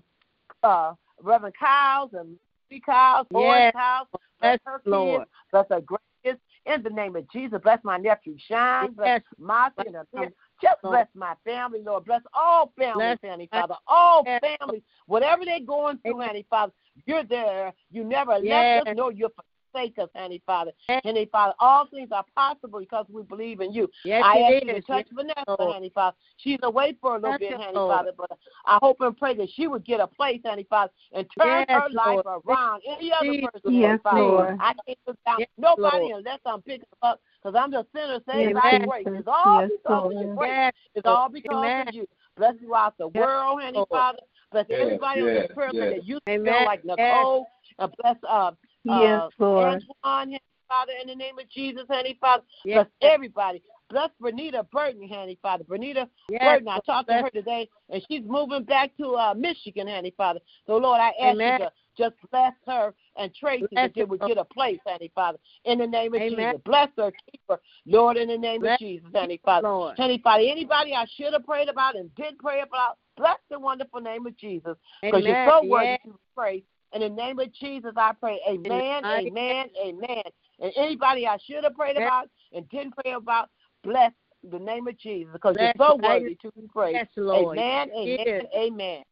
uh, Reverend Kyles and Lee Kyles, Yes. Kyles. Bless Bless her Lord. kids. Bless her grandkids. In the name of Jesus, bless my nephew Sean. Bless Yes. Martha and. Just Lord. bless my family, Lord. Bless all families, Handy Father. All Yes. families. Whatever they're going through. Handy Father, you're there. You never Yes. left us, nor you forsake us, Handy Father. Yes. Handy Father, all things are possible because we believe in you. Yes, I it ask you to touch Yes, Vanessa, Lord. Handy Father. She's away for a little Touch bit, her, Handy Lord. Father, but I hope and pray that she would get a place, Handy Father, and turn Yes, her life around. Any other Please, person, Yes, Handy Father. Lord. I can't look down Yes, nobody Lord. unless I'm picking up because I'm the sinner saved Yes, by Amen. grace. It's all Yes, because of your Lord. grace. Yes, It's all because Amen. of you. Bless throughout the Yes, world, Handy Lord. Father. Bless Yes, everybody on yes, this prayer yes. that you feel Amen. like Yes. Nicole. Uh, bless uh, Yes, uh, Lord. Antoine, Father, in the name of Jesus, Handy Father. Yes. Bless everybody. Bless Bernita Burton, Handy Father. Bernita Yes, Burton, I talked to her today, and she's moving back to uh, Michigan, Handy Father. So, Lord, I ask Amen. you to just bless her and Tracy Bless that they would get a place, Handy Father, in the name of Amen. Jesus. Bless her, keep her, Lord, in the name Bless of Jesus, Handy Father. Lord. Father, anybody I should have prayed about and did pray about, bless the wonderful name of Jesus, because you're so worthy Yes. to be praised. In the name of Jesus, I pray, amen, amen, amen. And anybody I should have prayed about and didn't pray about, bless the name of Jesus, because Bless you're so worthy to be praised. Yes, Lord. Amen, amen, he is. amen.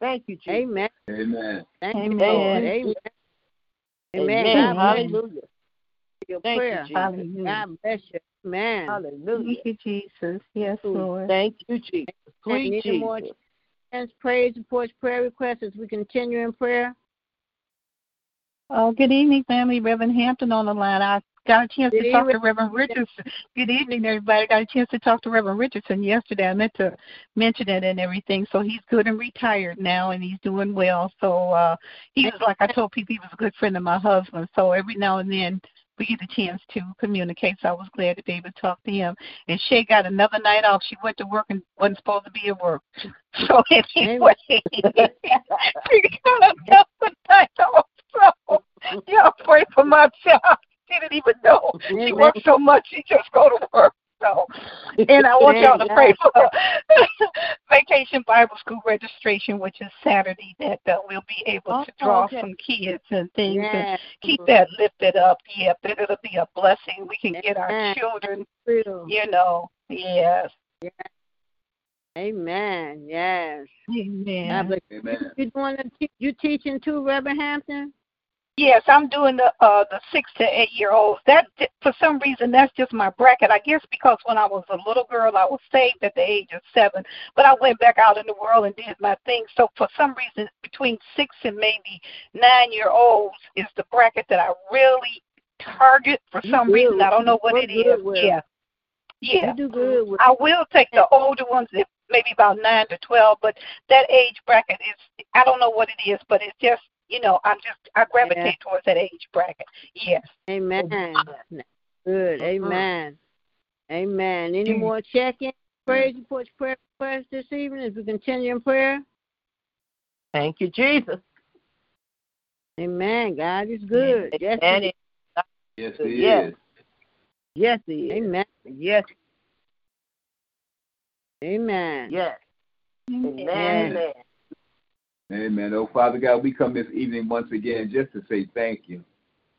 Thank you, Jesus. Amen. Amen. Thank Amen. you, Lord. Amen. Amen. Amen. Amen. God bless you Hallelujah. your Thank you, prayer. Jesus. Hallelujah. God bless you. Amen. Hallelujah. Thank you, Jesus. Yes, Lord. Thank you, Jesus. Sweet Any Jesus. more praise reports, prayer requests as we continue in prayer. Oh, good evening, family. Reverend Hampton on the line. I got a chance Good to talk to. Reverend Richardson. Good evening, everybody. I got a chance to talk to Reverend Richardson yesterday. I meant to mention it and everything. So he's good and retired now, and he's doing well. So uh he was like I told people, he was a good friend of my husband. So every now and then we get a chance to communicate. So I was glad to be able to talk to him. And Shay got another night off. She went to work and wasn't supposed to be at work. So anyway, she got another night off. So y'all pray for my child. She didn't even know. She Amen. worked so much she just go to work. So and I want y'all to pray for Vacation Bible School registration, which is Saturday, that uh, we'll be able to Oh, draw okay. some kids and things and Yes. keep that lifted up. Yeah, that it'll be a blessing. We can get our Amen. children, True. you know. Yes. Amen. Yes. Amen. Amen. You doing the, you teaching too, Reverend Hampton? Yes, I'm doing the uh the six to eight year olds. That for some reason that's just my bracket. I guess because when I was a little girl I was saved at the age of seven, but I went back out in the world and did my thing. So for some reason between six and maybe nine year olds is the bracket that I really target for You some good. reason. I don't know what We're it is. with- Yeah. Yeah. You do good with I will take the older ones, if maybe about nine to twelve, but that age bracket is I don't know what it is, but it's just you know, I'm just I gravitate Yeah. towards that age bracket. Yes. Amen. Mm-hmm. Good. Amen. Amen. Any Mm. more check-in? Praise reports, prayer requests this evening as we continue in prayer? Thank you, Jesus. Amen. God is good. Yes, And he Yes, it Yes. is. Yes, he is. Amen. yes, Amen. yes. Amen. Amen. Amen. Amen. Oh, Father God, we come this evening once again just to say thank you.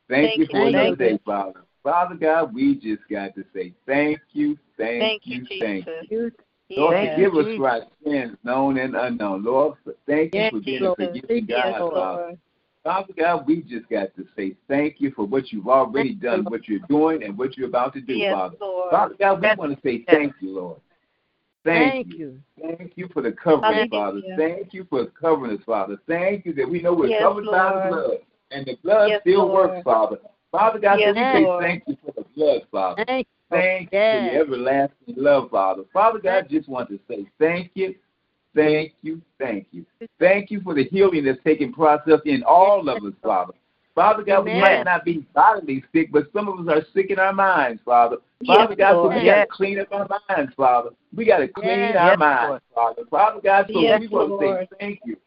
Thank, Thank you you, for another you. day, Father. Father God, we just got to say thank you, thank, Thank you, you, thank you. You, Lord, Yes. forgive us for our sins, known and unknown. Lord, thank you Yes, for being Lord. a forgiving God, Lord. Father. Father God, we just got to say thank you for what you've already Thank done, Lord. what you're doing, and what you're about to do, Yes, Father. Lord. Father God, we Yes. want to say thank you, Lord. Thank, Thank you. Thank you for the covering, Father. Hallelujah. Thank you for covering us, Father. Thank you that we know we're Yes, covered by the Lord. blood, and the blood Yes, still Lord. works, Father. Father God, Yes, so we say thank you for the blood, Father. Thank you. Thank you for your everlasting love, Father. Father God, just want to say thank you, thank you, thank you. Thank you for the healing that's taking process in all of us, Father. Father God, we might not be bodily sick, but some of us are sick in our minds, Father. Father Yes, God, so we got to clean up our minds, Father. We got to clean Yes. our minds, Father. Father God, so we want to say thank you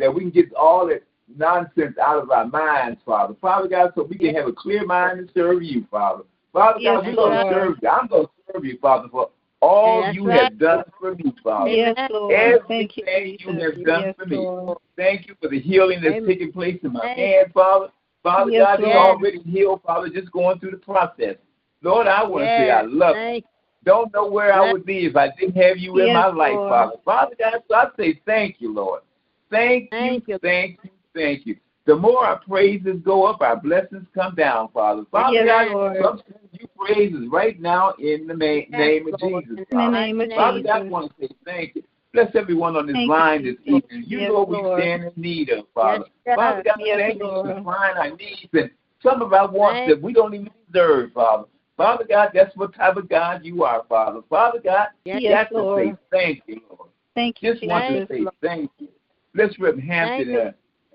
that we can get all that nonsense out of our minds, Father. Father God, so we can have a clear mind and serve you, Father. Father God, we're going to serve you. I'm going to serve you, Father, for all That's you right. have done for me, Father. Yes, Lord. Thank you, you have done Yes, for me. Lord. Thank you for the healing that's Amen. taking place in my Thank hand, Father. Father Yes, God, it's Lord. already healed, Father, just going through the process. Lord, I want to say I Yes. love you. Don't know where I would be if I didn't have you in my life, Lord. Father. Father God, so I say thank you, Lord. Thank, Thank you, you. thank you, thank you. The more our praises go up, our blessings come down, Father. Father Yes, God, Lord. you praises right now in the ma- name of Lord. Jesus, In the Father. name of Father God, I Jesus. want to say thank you. Bless everyone on this Thank you, line this Jesus. evening. You Yes, know we Lord. stand in need of, Father. Yes, Father God, Yes, thank you Lord. for supplying our needs and some of our wants Thank that we don't even deserve, Father. Father God, that's what type of God you are, Father. Father God, Yes, you got to say thank you, Lord. Thank you, Just want to say thank you. Let's rip Hampton you. at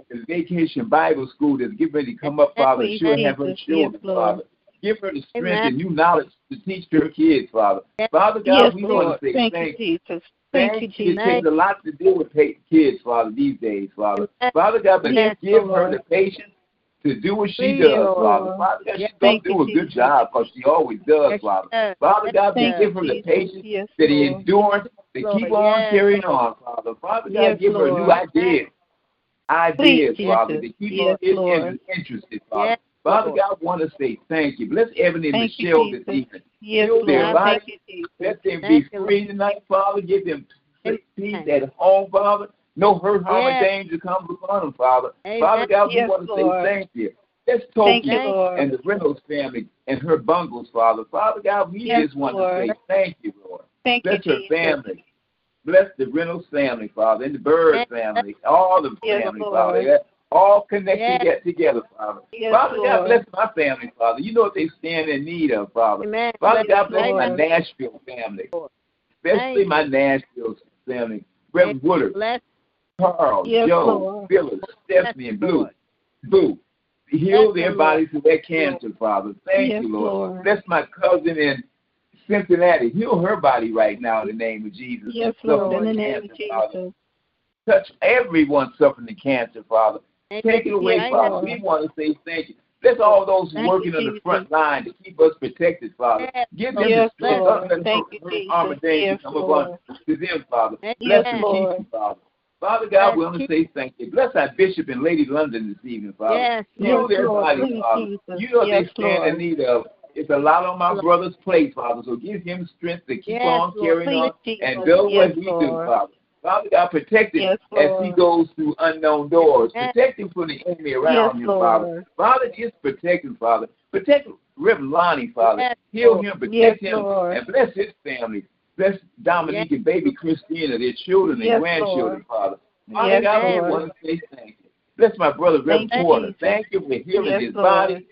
the vacation Bible school that's getting ready to come up, Father. you, She'll have her children, Yes, Father. Give her the strength Amen. and new knowledge to teach her kids, Father. Yes. Father God, Yes, we Lord. want to say Thank thank you, you. Jesus. Thank you, It Jesus. takes a lot to deal with kids, Father, these days, Father. Father God, but Yes, give her the patience to do what she does, Father. Father God, Yes. she's going Thank to do a good Jesus. job because she always does, Yes, Father. yes. Father God, Yes, give her the patience, Yes, the endurance to Lord, keep on carrying on, Father. Father God, give her a new Lord. ideas, ideas, Please, Father, to keep Yes, her Lord. interested, Father. Yes, Father God, God, want to say thank you. Bless Evan and Thank you, Michelle this evening. Yes, Heal their Lord. body. Thank you, Jesus. Let them be you, free tonight, Father. Give them peace at home, Father. No hurt, harm, Yes. or danger comes upon them, Father. Amen. Father God, we want to Lord. say thank you. Let's Thank you, and the Reynolds family and her bungles, Father. Father God, we Yes, just want Lord. to say thank you, Lord. Thank you, Bless her Jesus. family. Bless the Reynolds family, Father, and the Bird Yes. family, all the Yes, family, Lord. Father. All connected Yes. yet together, Father. Yes, Father God, bless my family, Father. You know what they stand in need of, Father. Amen. Father God, bless my Nashville family, especially Thank my Nashville family. Reverend Woodard, Bless Carl, Yes, Joe, Lord. Phyllis, Stephanie, and Blue. Lord. Boo. Heal their bodies of their cancer, Father. Thank you, Lord. Lord. Bless my cousin in Cincinnati. Heal her body right now in the name of Jesus. Yes, Lord. In the name cancer, of Father. Touch everyone suffering the cancer, Father. Take it away, Father. We want to say thank you. Bless all those Thank working you, on the front line to keep us protected, Father. Yes, Give them Yes, the strength. Lord. Don't let Thank hurt, you, hurt, Jesus. harm, and come upon to them, Father. Yes, Bless Yes, and Lord. keep them, Father. Father God, Yes, we want to say thank you. Bless our bishop and Lady London this evening, Father. Yes, Heal Lord. their bodies, Father. Jesus. You know Yes, they stand Lord. in need of It's a lot on my Lord. brother's plate, Father. So give him strength to keep Yes, on Lord. carrying on Please, and Jesus. do Yes, what he do, Father. Father God, protect him Yes, as he goes through unknown doors. Yes. Protect him from the enemy Yes, around him, Father. Lord. Father, just protect him, Father. Protect Reverend Lonnie, Father. Yes, Heal Lord. him, protect Yes, him, Lord. and bless his family. Bless Dominique Yes. and baby Christina, their children and Yes, grandchildren, Father. Father Yes, God, we want to say thank you. Bless my brother, Reverend Thank Porter. Jesus. Thank you for healing Yes, his body,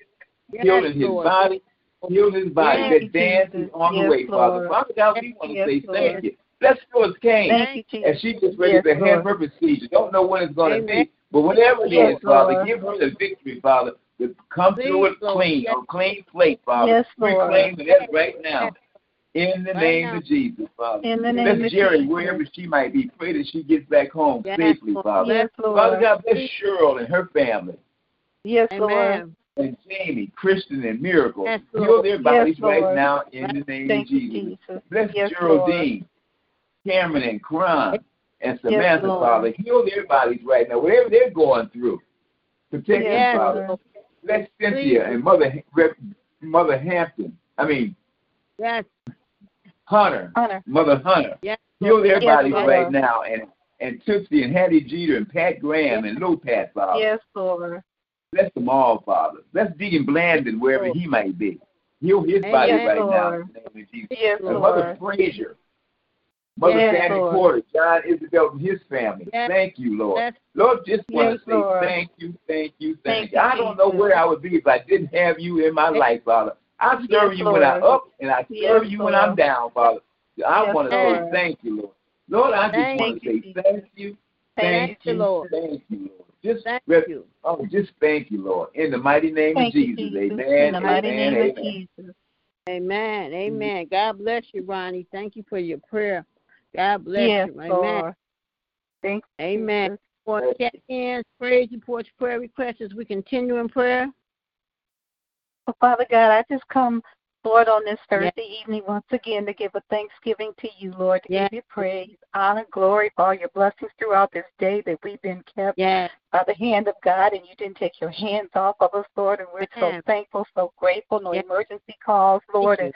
Yes, healing his body, healing his body. Yes, that dance is on the Yes, way, Father. Father God, we want to Yes, say thank you. Bless Phyllis Kane Thank you, Jesus. as she gets ready Yes, to have her procedure. Don't know when it's going to be, but whatever it is, Yes, Father, Lord. give her the victory, Father, to come Please, through it Lord. clean, Yes. on clean plate, Father. Yes, we Lord. claim that right now. In the Right name now. of Jesus, Father. In the name Bless of Jerry Jesus. wherever she might be. Pray that she gets back home Yes, safely, Father. Yes, Lord. Father God, bless Cheryl and her family. Yes, Lord. And Jamie, Christian, and Miracle. Yes, Heal Lord. their Yes, bodies right now in the name Thank of Jesus. Jesus. Bless Yes, Lord. Cameron, and Kron, and Samantha, Lord. Father. Heal their bodies right now, whatever they're going through. Protect Yes, them, Father. Lord. Bless Cynthia and Mother Mother Hampton. I mean Yes. Hunter, Honor. Mother Hunter. Yes. Heal their Yes, bodies Lord. right now, and and Tootsie and Hattie Jeter and Pat Graham and Lil Pat, Father. Yes, Lord. Bless them all, Father. Bless Deacon Blandon wherever he might be. Heal his body Yes, right now Lord. in the name of Jesus. Yes, And Mother Lord. Frazier, Mother Yes, Sandy Lord. Porter, John Isabel and his family. Yes. Thank you, Lord. Yes. Lord, just want Yes, to say Lord. thank you, thank you, thank, Thank you. you, I don't know where I would be if I didn't have you in my Yes. life, Father. I serve Yes, you when I'm up and I serve Yes, you when I'm down, Father. I Yes, want to say thank you, Lord. Lord, I just Thank want to you, say Jesus. thank you, Thank thank you, you, Lord. thank you, Lord. Just Thank rep- you. Oh, just thank you, Lord. In the mighty name Thank of Jesus. Jesus. Amen. In the mighty amen, name amen. of Jesus. Amen. Mm-hmm. Amen. God bless you, Ronnie. Thank you for your prayer. God bless Yes, you. Amen. Lord. Thank you. Amen. For check-ins, praise reports, prayer requests as we continue in prayer. Well, Father God, I just come, Lord, on this Thursday evening once again to give a thanksgiving to you, Lord, to Yes. give you praise, honor, glory for all your blessings throughout this day that we've been kept Yes. By the hand of God, and you didn't take your hands off of us, Lord, and we're so thankful, so grateful. No Yes. emergency calls, Lord, and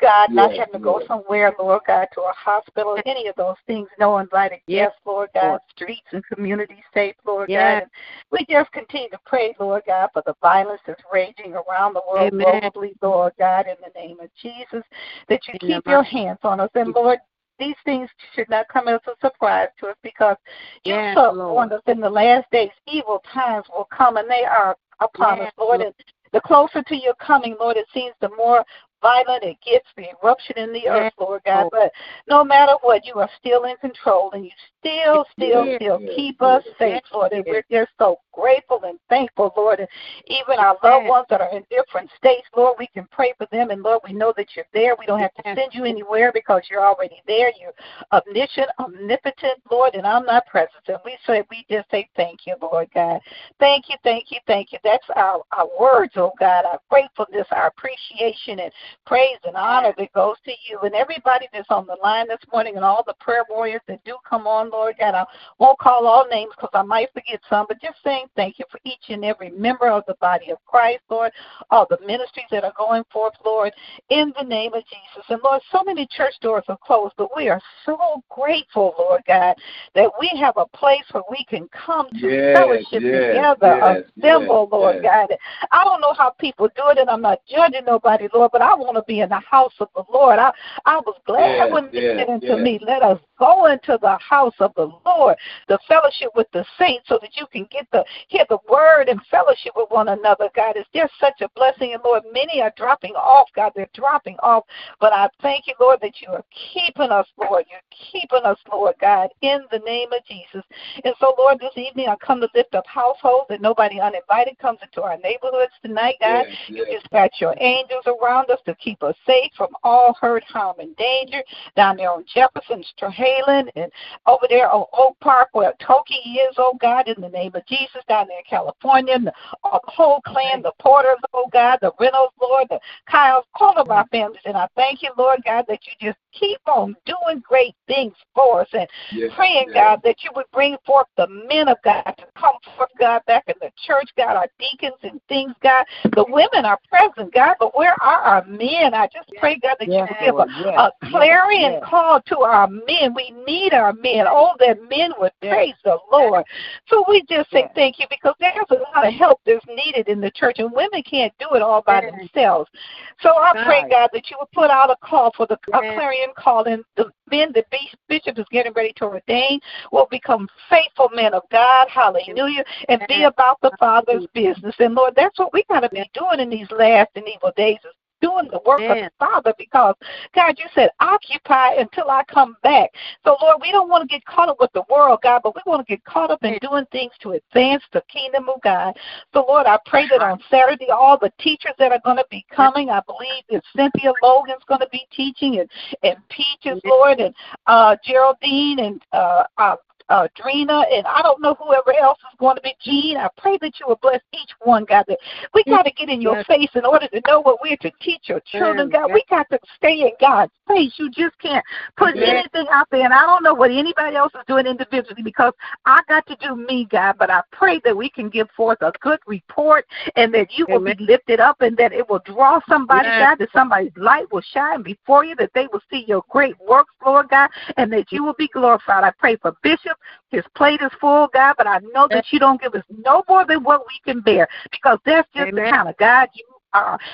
God, not Yes, having to go somewhere, Lord God, to a hospital, any of those things, no invited Yes, guests, Lord God, Lord. streets and communities safe, Lord Yes. God. And we just continue to pray, Lord God, for the violence that's raging around the world Amen. globally, Lord God, in the name of Jesus, that you In keep your hands on us. And Lord, these things should not come as a surprise to us because you Yes, took Lord. warned us in the last days, evil times will come and they are upon Yes, us, Lord. Lord. And the closer to your coming, Lord, it seems the more violent it gets, the eruption in the earth, Lord God. But no matter what, you are still in control and you still, still, still keep us safe, Lord. And we're just so grateful and thankful, Lord. And even our loved ones that are in different states, Lord, we can pray for them. And Lord, we know that you're there. We don't have to send you anywhere because you're already there. You're omniscient, omnipotent, Lord, and I'm not present. And we say we just say thank you, Lord God. Thank you, thank you, thank you. That's our, our words, oh God, our gratefulness, our appreciation and praise and honor that goes to you. And everybody that's on the line this morning and all the prayer warriors that do come on, Lord God, I won't call all names because I might forget some, but just saying thank you for each and every member of the body of Christ, Lord, all the ministries that are going forth, Lord, in the name of Jesus. And Lord, so many church doors are closed, but we are so grateful, Lord God, that we have a place where we can come to Yes, fellowship yes, together, yes, assemble, yes, Lord. God. I don't know how people do it, and I'm not judging nobody, Lord, but I want to be in the house of the Lord. I, I was glad Yes, when they yes, said unto yes. me, Let us go into the house of the Lord, the fellowship with the saints, so that you can get the hear the word and fellowship with one another, God. It's just such a blessing. And Lord, many are dropping off, God. They're dropping off. But I thank you, Lord, that you are keeping us, Lord. You're keeping us, Lord God, in the name of Jesus. And so, Lord, this evening I come to lift up households that nobody uninvited comes into our neighborhoods tonight, God. You dispatch your angels around us to keep us safe from all hurt, harm, and danger. Down there on Jefferson, Strahalan, and over there on Oak Park where Toki is, oh God, in the name of Jesus, down there in California, and the, all the whole clan, the Porters, oh God, the Reynolds, Lord, the Kyles, all of our families. And I thank you, Lord God, that you just keep on doing great things for us and Yes, praying, yes. God, that you would bring forth the men of God to come forth, God, back in the church, God, our deacons and things, God. The women are present, God, but where are our men? I just pray, God, that Yes, you will give a, Yes, a clarion yes. call to our men. We need our men. Oh, that men would praise the Lord. So we just say thank you because there's a lot of help that's needed in the church, and women can't do it all by themselves. So I pray, God, that you would put out a call for the a clarion call, and the men the bishop- bishop is getting ready to ordain will become faithful men of God. Hallelujah. And be about the Father's business. And Lord, that's what we got to be doing in these last and evil days is doing the work of the Father because God, you said occupy until I come back. So Lord, we don't want to get caught up with the world, God, but we want to get caught up in doing things to advance the kingdom of God. So Lord, I pray that on Saturday, all the teachers that are going to be coming, I believe that Cynthia Logan's going to be teaching and, and Peaches, Lord, and uh, Geraldine and uh, uh, uh, Drina, and I don't know whoever else is going to be, Jean. I pray that you will bless each one, God. That we got to get in your Yes. face in order to know what we're to teach your children, Yes. God. We got to stay in God's face. You just can't put Yes. anything out there, and I don't know what anybody else is doing individually because I got to do me, God. But I pray that we can give forth a good report and that you will be lifted up and that it will draw somebody, God, that somebody's light will shine before you, that they will see your great works, Lord God, and that you will be glorified. I pray for Bishop. His plate is full, God, but I know that you don't give us no more than what we can bear because that's just the kind of God you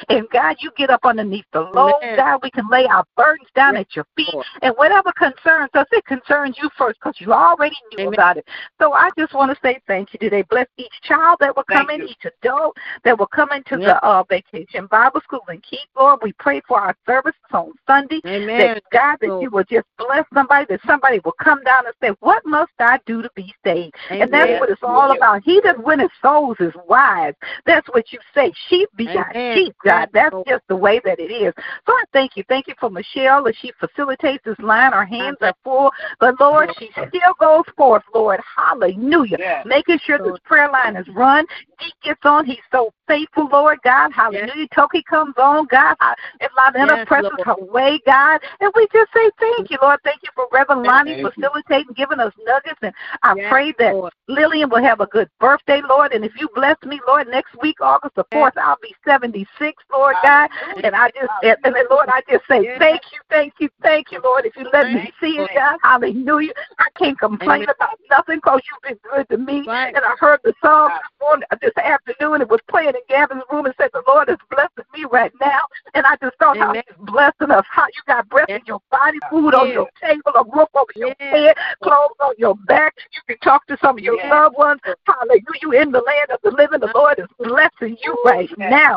And God, you get up underneath the load, Amen. God. We can lay our burdens down Yes, at your feet. And whatever concerns us, it concerns you first because you already knew Amen. about it. So I just want to say thank you today. Bless each child that will come Thank in, you. each adult that will come into Yes. the uh, vacation Bible school and keep, Lord. We pray for our services on Sunday. Amen. That God, that you will just bless somebody, that somebody will come down and say, What must I do to be saved? And that's what it's all about. He that winneth souls is wise. That's what you say. Sheep begot Amen. Sheep, God. That's just the way that it is. So I thank you. Thank you for Michelle as she facilitates this line. Her hands are full. But Lord, she still goes forth, Lord. Hallelujah. Yes. Making sure this prayer line is run. He gets on. He's so faithful, Lord God. Hallelujah. Toki comes on, God. If Lavina Yes, presses her way, God. And we just say thank you, Lord. Thank you for Reverend Lonnie facilitating, giving us nuggets. And I Yes, pray that Lord. Lillian will have a good birthday, Lord. And if you bless me, Lord, next week, August the 4th, I'll be 76, Lord God. And I just, and, and then, Lord, I just say thank you, thank you, thank you, Lord. If you let me see it, God, hallelujah. I can't complain about nothing because you've been good to me. And I heard the song this morning, uh, this afternoon. It was playing in Gavin's room and said, The Lord is blessing me right now. And I just thought how. He's blessing us, how you got breath in your body, food on your table, a roof over your head, clothes on your back. You can talk to some of your loved ones. Hallelujah. You in the land of the living. The Lord is blessing you right now.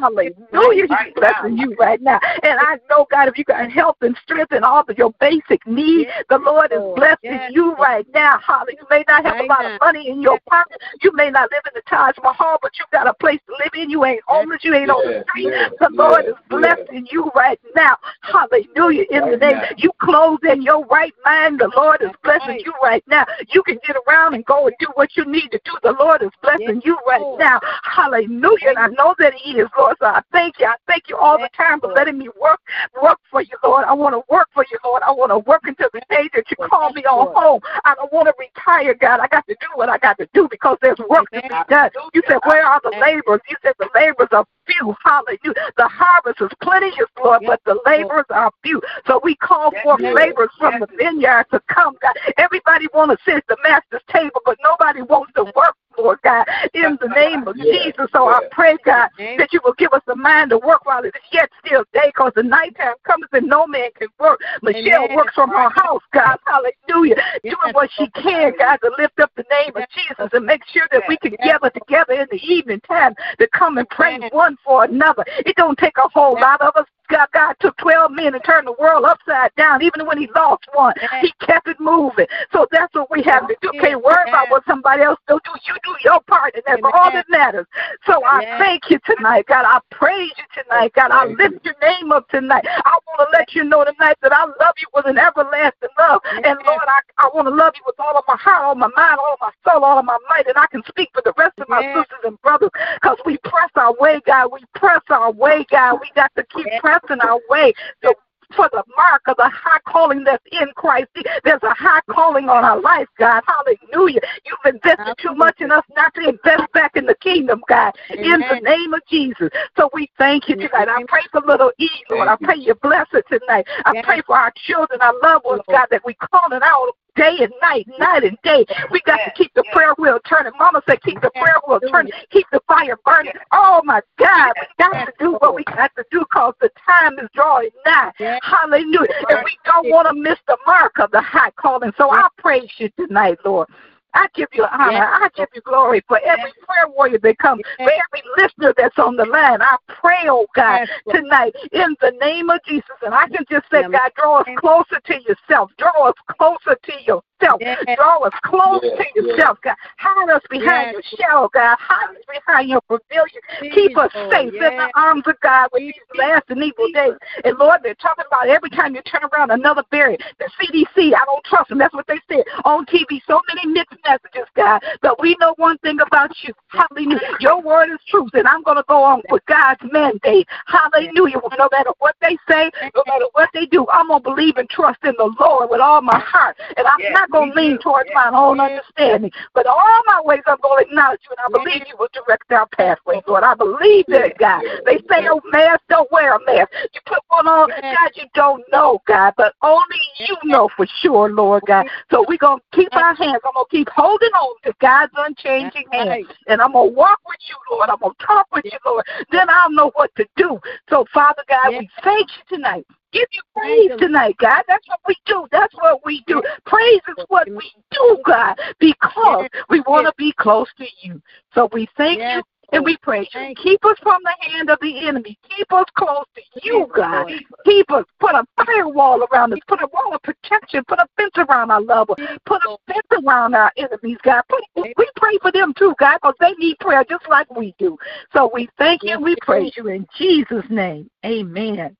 Yes. Hallelujah. Right He's blessing you right now. And I know, God, if you got help and strength and all of your basic needs, Yes, the Lord is blessing Yes, you right now. Hallelujah. You may not have a lot now. of money in your pocket. You may not live in the Taj Mahal, but you got a place to live in. You ain't homeless. You ain't on the street. yes, the Lord is blessing you right now. Hallelujah. In the name, now. you clothed in your right mind. The Lord is blessing right. you right now. You can get around and go and do what you need to do. The Lord is blessing Yes, you right Lord. now. Hallelujah. And I know that He is, Lord. So I thank you. I thank you all the time for letting me work work for you, Lord. I want to work for you, Lord. I want to work until the day that you call me on home. I don't want to retire, God. I got to do what I got to do because there's work to be done. You said, Where are the laborers? You said the laborers are few. Hallelujah. The harvest is plenteous, Lord, but the laborers are few. So we call forth yes, laborers from the vineyard to come, God. Everybody want to sit at the master's table, but nobody wants to work. Lord God, in the name of Yes, Jesus. So I pray, God, that you will give us the mind to work while it is yet still day, because the nighttime comes and no man can work. Michelle Amen. works from her house, God. Hallelujah. Yes, Doing what she can, God, to lift up the name of Jesus and make sure that we can gather together in the evening time to come and pray Amen. One for another. It don't take a whole lot of us. God, God took 12 men and turned the world upside down. Even when he lost one, he kept it moving. So that's what we have to do. Can't worry about what somebody else do. Do You do your part, and that's all that matters. So I thank you tonight, God. I praise you tonight, God. I lift your name up tonight. I want to let you know tonight that I love you with an everlasting love. And Lord, I, I want to love you with all of my heart, all of my mind, all of my soul, all of my might. And I can speak for the rest of my Yes. sisters and brothers because we press our way, God. We press our way, God. We got to keep pressing our way. So for the mark of the high calling that's in Christ. There's a high calling on our life, God. Hallelujah. You've invested too much in us not to invest back in the kingdom, God. In the name of Jesus. So we thank you tonight. I pray for little E, Lord. I pray you bless her tonight. I pray for our children, our loved ones, God, that we call it out day and night, night and day. We got to keep the prayer wheel turning. Mama said, keep the prayer wheel turning, keep the fire burning. Oh my God, we got to do what we got to do because the time is drawing nigh. Hallelujah. And we don't want to miss the mark of the high calling. So I praise you tonight, Lord. I give you honor. I give you glory for every prayer warrior that comes, for every listener that's on the line. I pray, oh God, tonight in the name of Jesus. And I can just say, God, draw us closer to yourself. Draw us closer to yourself. Draw us close to yourself, God. Hide us behind your shadow, God. Hide us behind your pavilion. Keep us safe in the arms of God with these last and evil days. And Lord, they're talking about every time you turn around another barrier. The CDC, I don't trust them. That's what they said on TV. So many mixed messages, God. But we know one thing about you. Hallelujah. Your word is truth, and I'm going to go on with God's mandate. Hallelujah. No matter what they say, no matter what they do, I'm going to believe and trust in the Lord with all my heart. And I'm not going to lean towards my own understanding. But all my ways, I'm going to acknowledge you, and I believe you will direct our pathway, Lord. I believe that, God. They say, oh, mask, don't wear a mask. You put one on, God, you don't know, God. But only you know for sure, Lord God. So we're going to keep our hands. I'm going to keep holding on to God's unchanging hand. And I'm going to walk with you, Lord. I'm going to talk with you, Lord. Then I'll know what to do. So, Father God, we thank you tonight give you praise tonight, God. That's what we do. That's what we do. Praise is what we do, God, because we want to be close to you. So we thank you and we you. Keep us from the hand of the enemy. Keep us close to you, God. Keep us. Put a firewall around us. Put a wall of protection. Put a fence around our loved ones. Put a fence around our enemies, God. Put, we pray for them too, God, because they need prayer just like we do. So we thank you. We praise you in Jesus' name. Amen.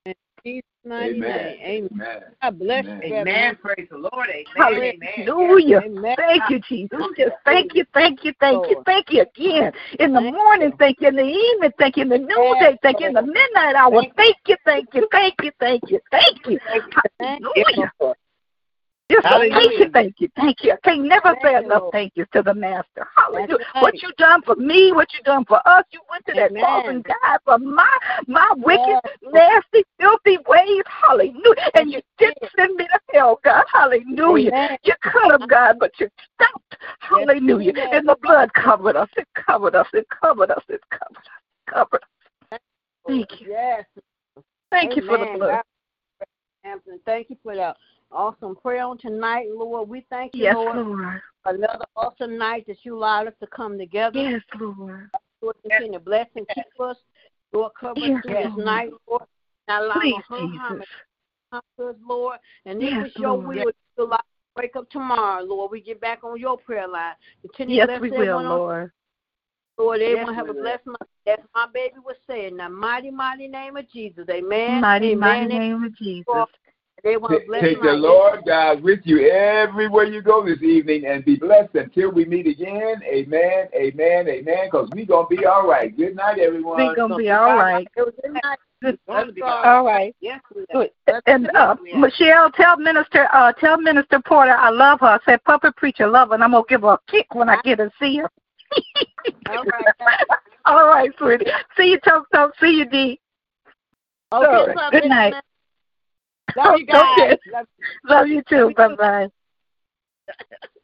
Amen. Amen. God bless Amen. you. Amen. Praise the Lord. Amen. Hallelujah. Thank you, Jesus. Just thank you, thank you, thank you, thank you again. In the morning, thank you. In the evening, thank you. In the noonday, thank you. In the midnight hour, thank you, thank you, thank you, thank you, thank you. Hallelujah. Just thank you, thank you, thank you. I can't never say enough thank you to the Master. Hallelujah. What you done for me, what you done for us, you went to that cross and died for my my wicked, nasty, filthy ways. Hallelujah. And you didn't send me to hell, God. Hallelujah. You could have, God, but you stopped. Hallelujah. And the blood covered us. It covered us. It covered us. It covered us. It covered us. Thank you. Yes. Thank you for the blood. Thank you for that awesome prayer on tonight, Lord. We thank you, yes, Lord. Lord. Another awesome night that you allowed us to come together. Yes, Lord. Lord, continue to bless and keep us. Lord, cover yes, us through this Lord. night, Lord. Not allow Please, harm, Jesus. harm us, Lord. And if Yes, it's your Lord. will, you allow us to wake up tomorrow, Lord. We get back on your prayer line. Continue Yes, to bless we will, everyone on Lord. Lord, everyone Yes, have we a will. blessed month. That's my baby was saying. In the mighty, mighty name of Jesus. Amen. Mighty, Amen. mighty name of Jesus. Everyone have a Take, take the. Lord God with you everywhere you go this evening and be blessed until we meet again. Amen, amen, amen, because we're going to be all right. Good night, everyone. We're going to be all right. Good night. Good. Good. All right. Yes, we Good. And uh, Michelle, tell Minister, uh, tell Minister Porter I love her. I said, Puppet Preacher, love her, and I'm gonna give her a kick when I get to see her. All right. All right, sweetie. See you, Toke Toke. See you, D. Okay, All right. Good night. Love you guys. Love Love you too. Bye bye.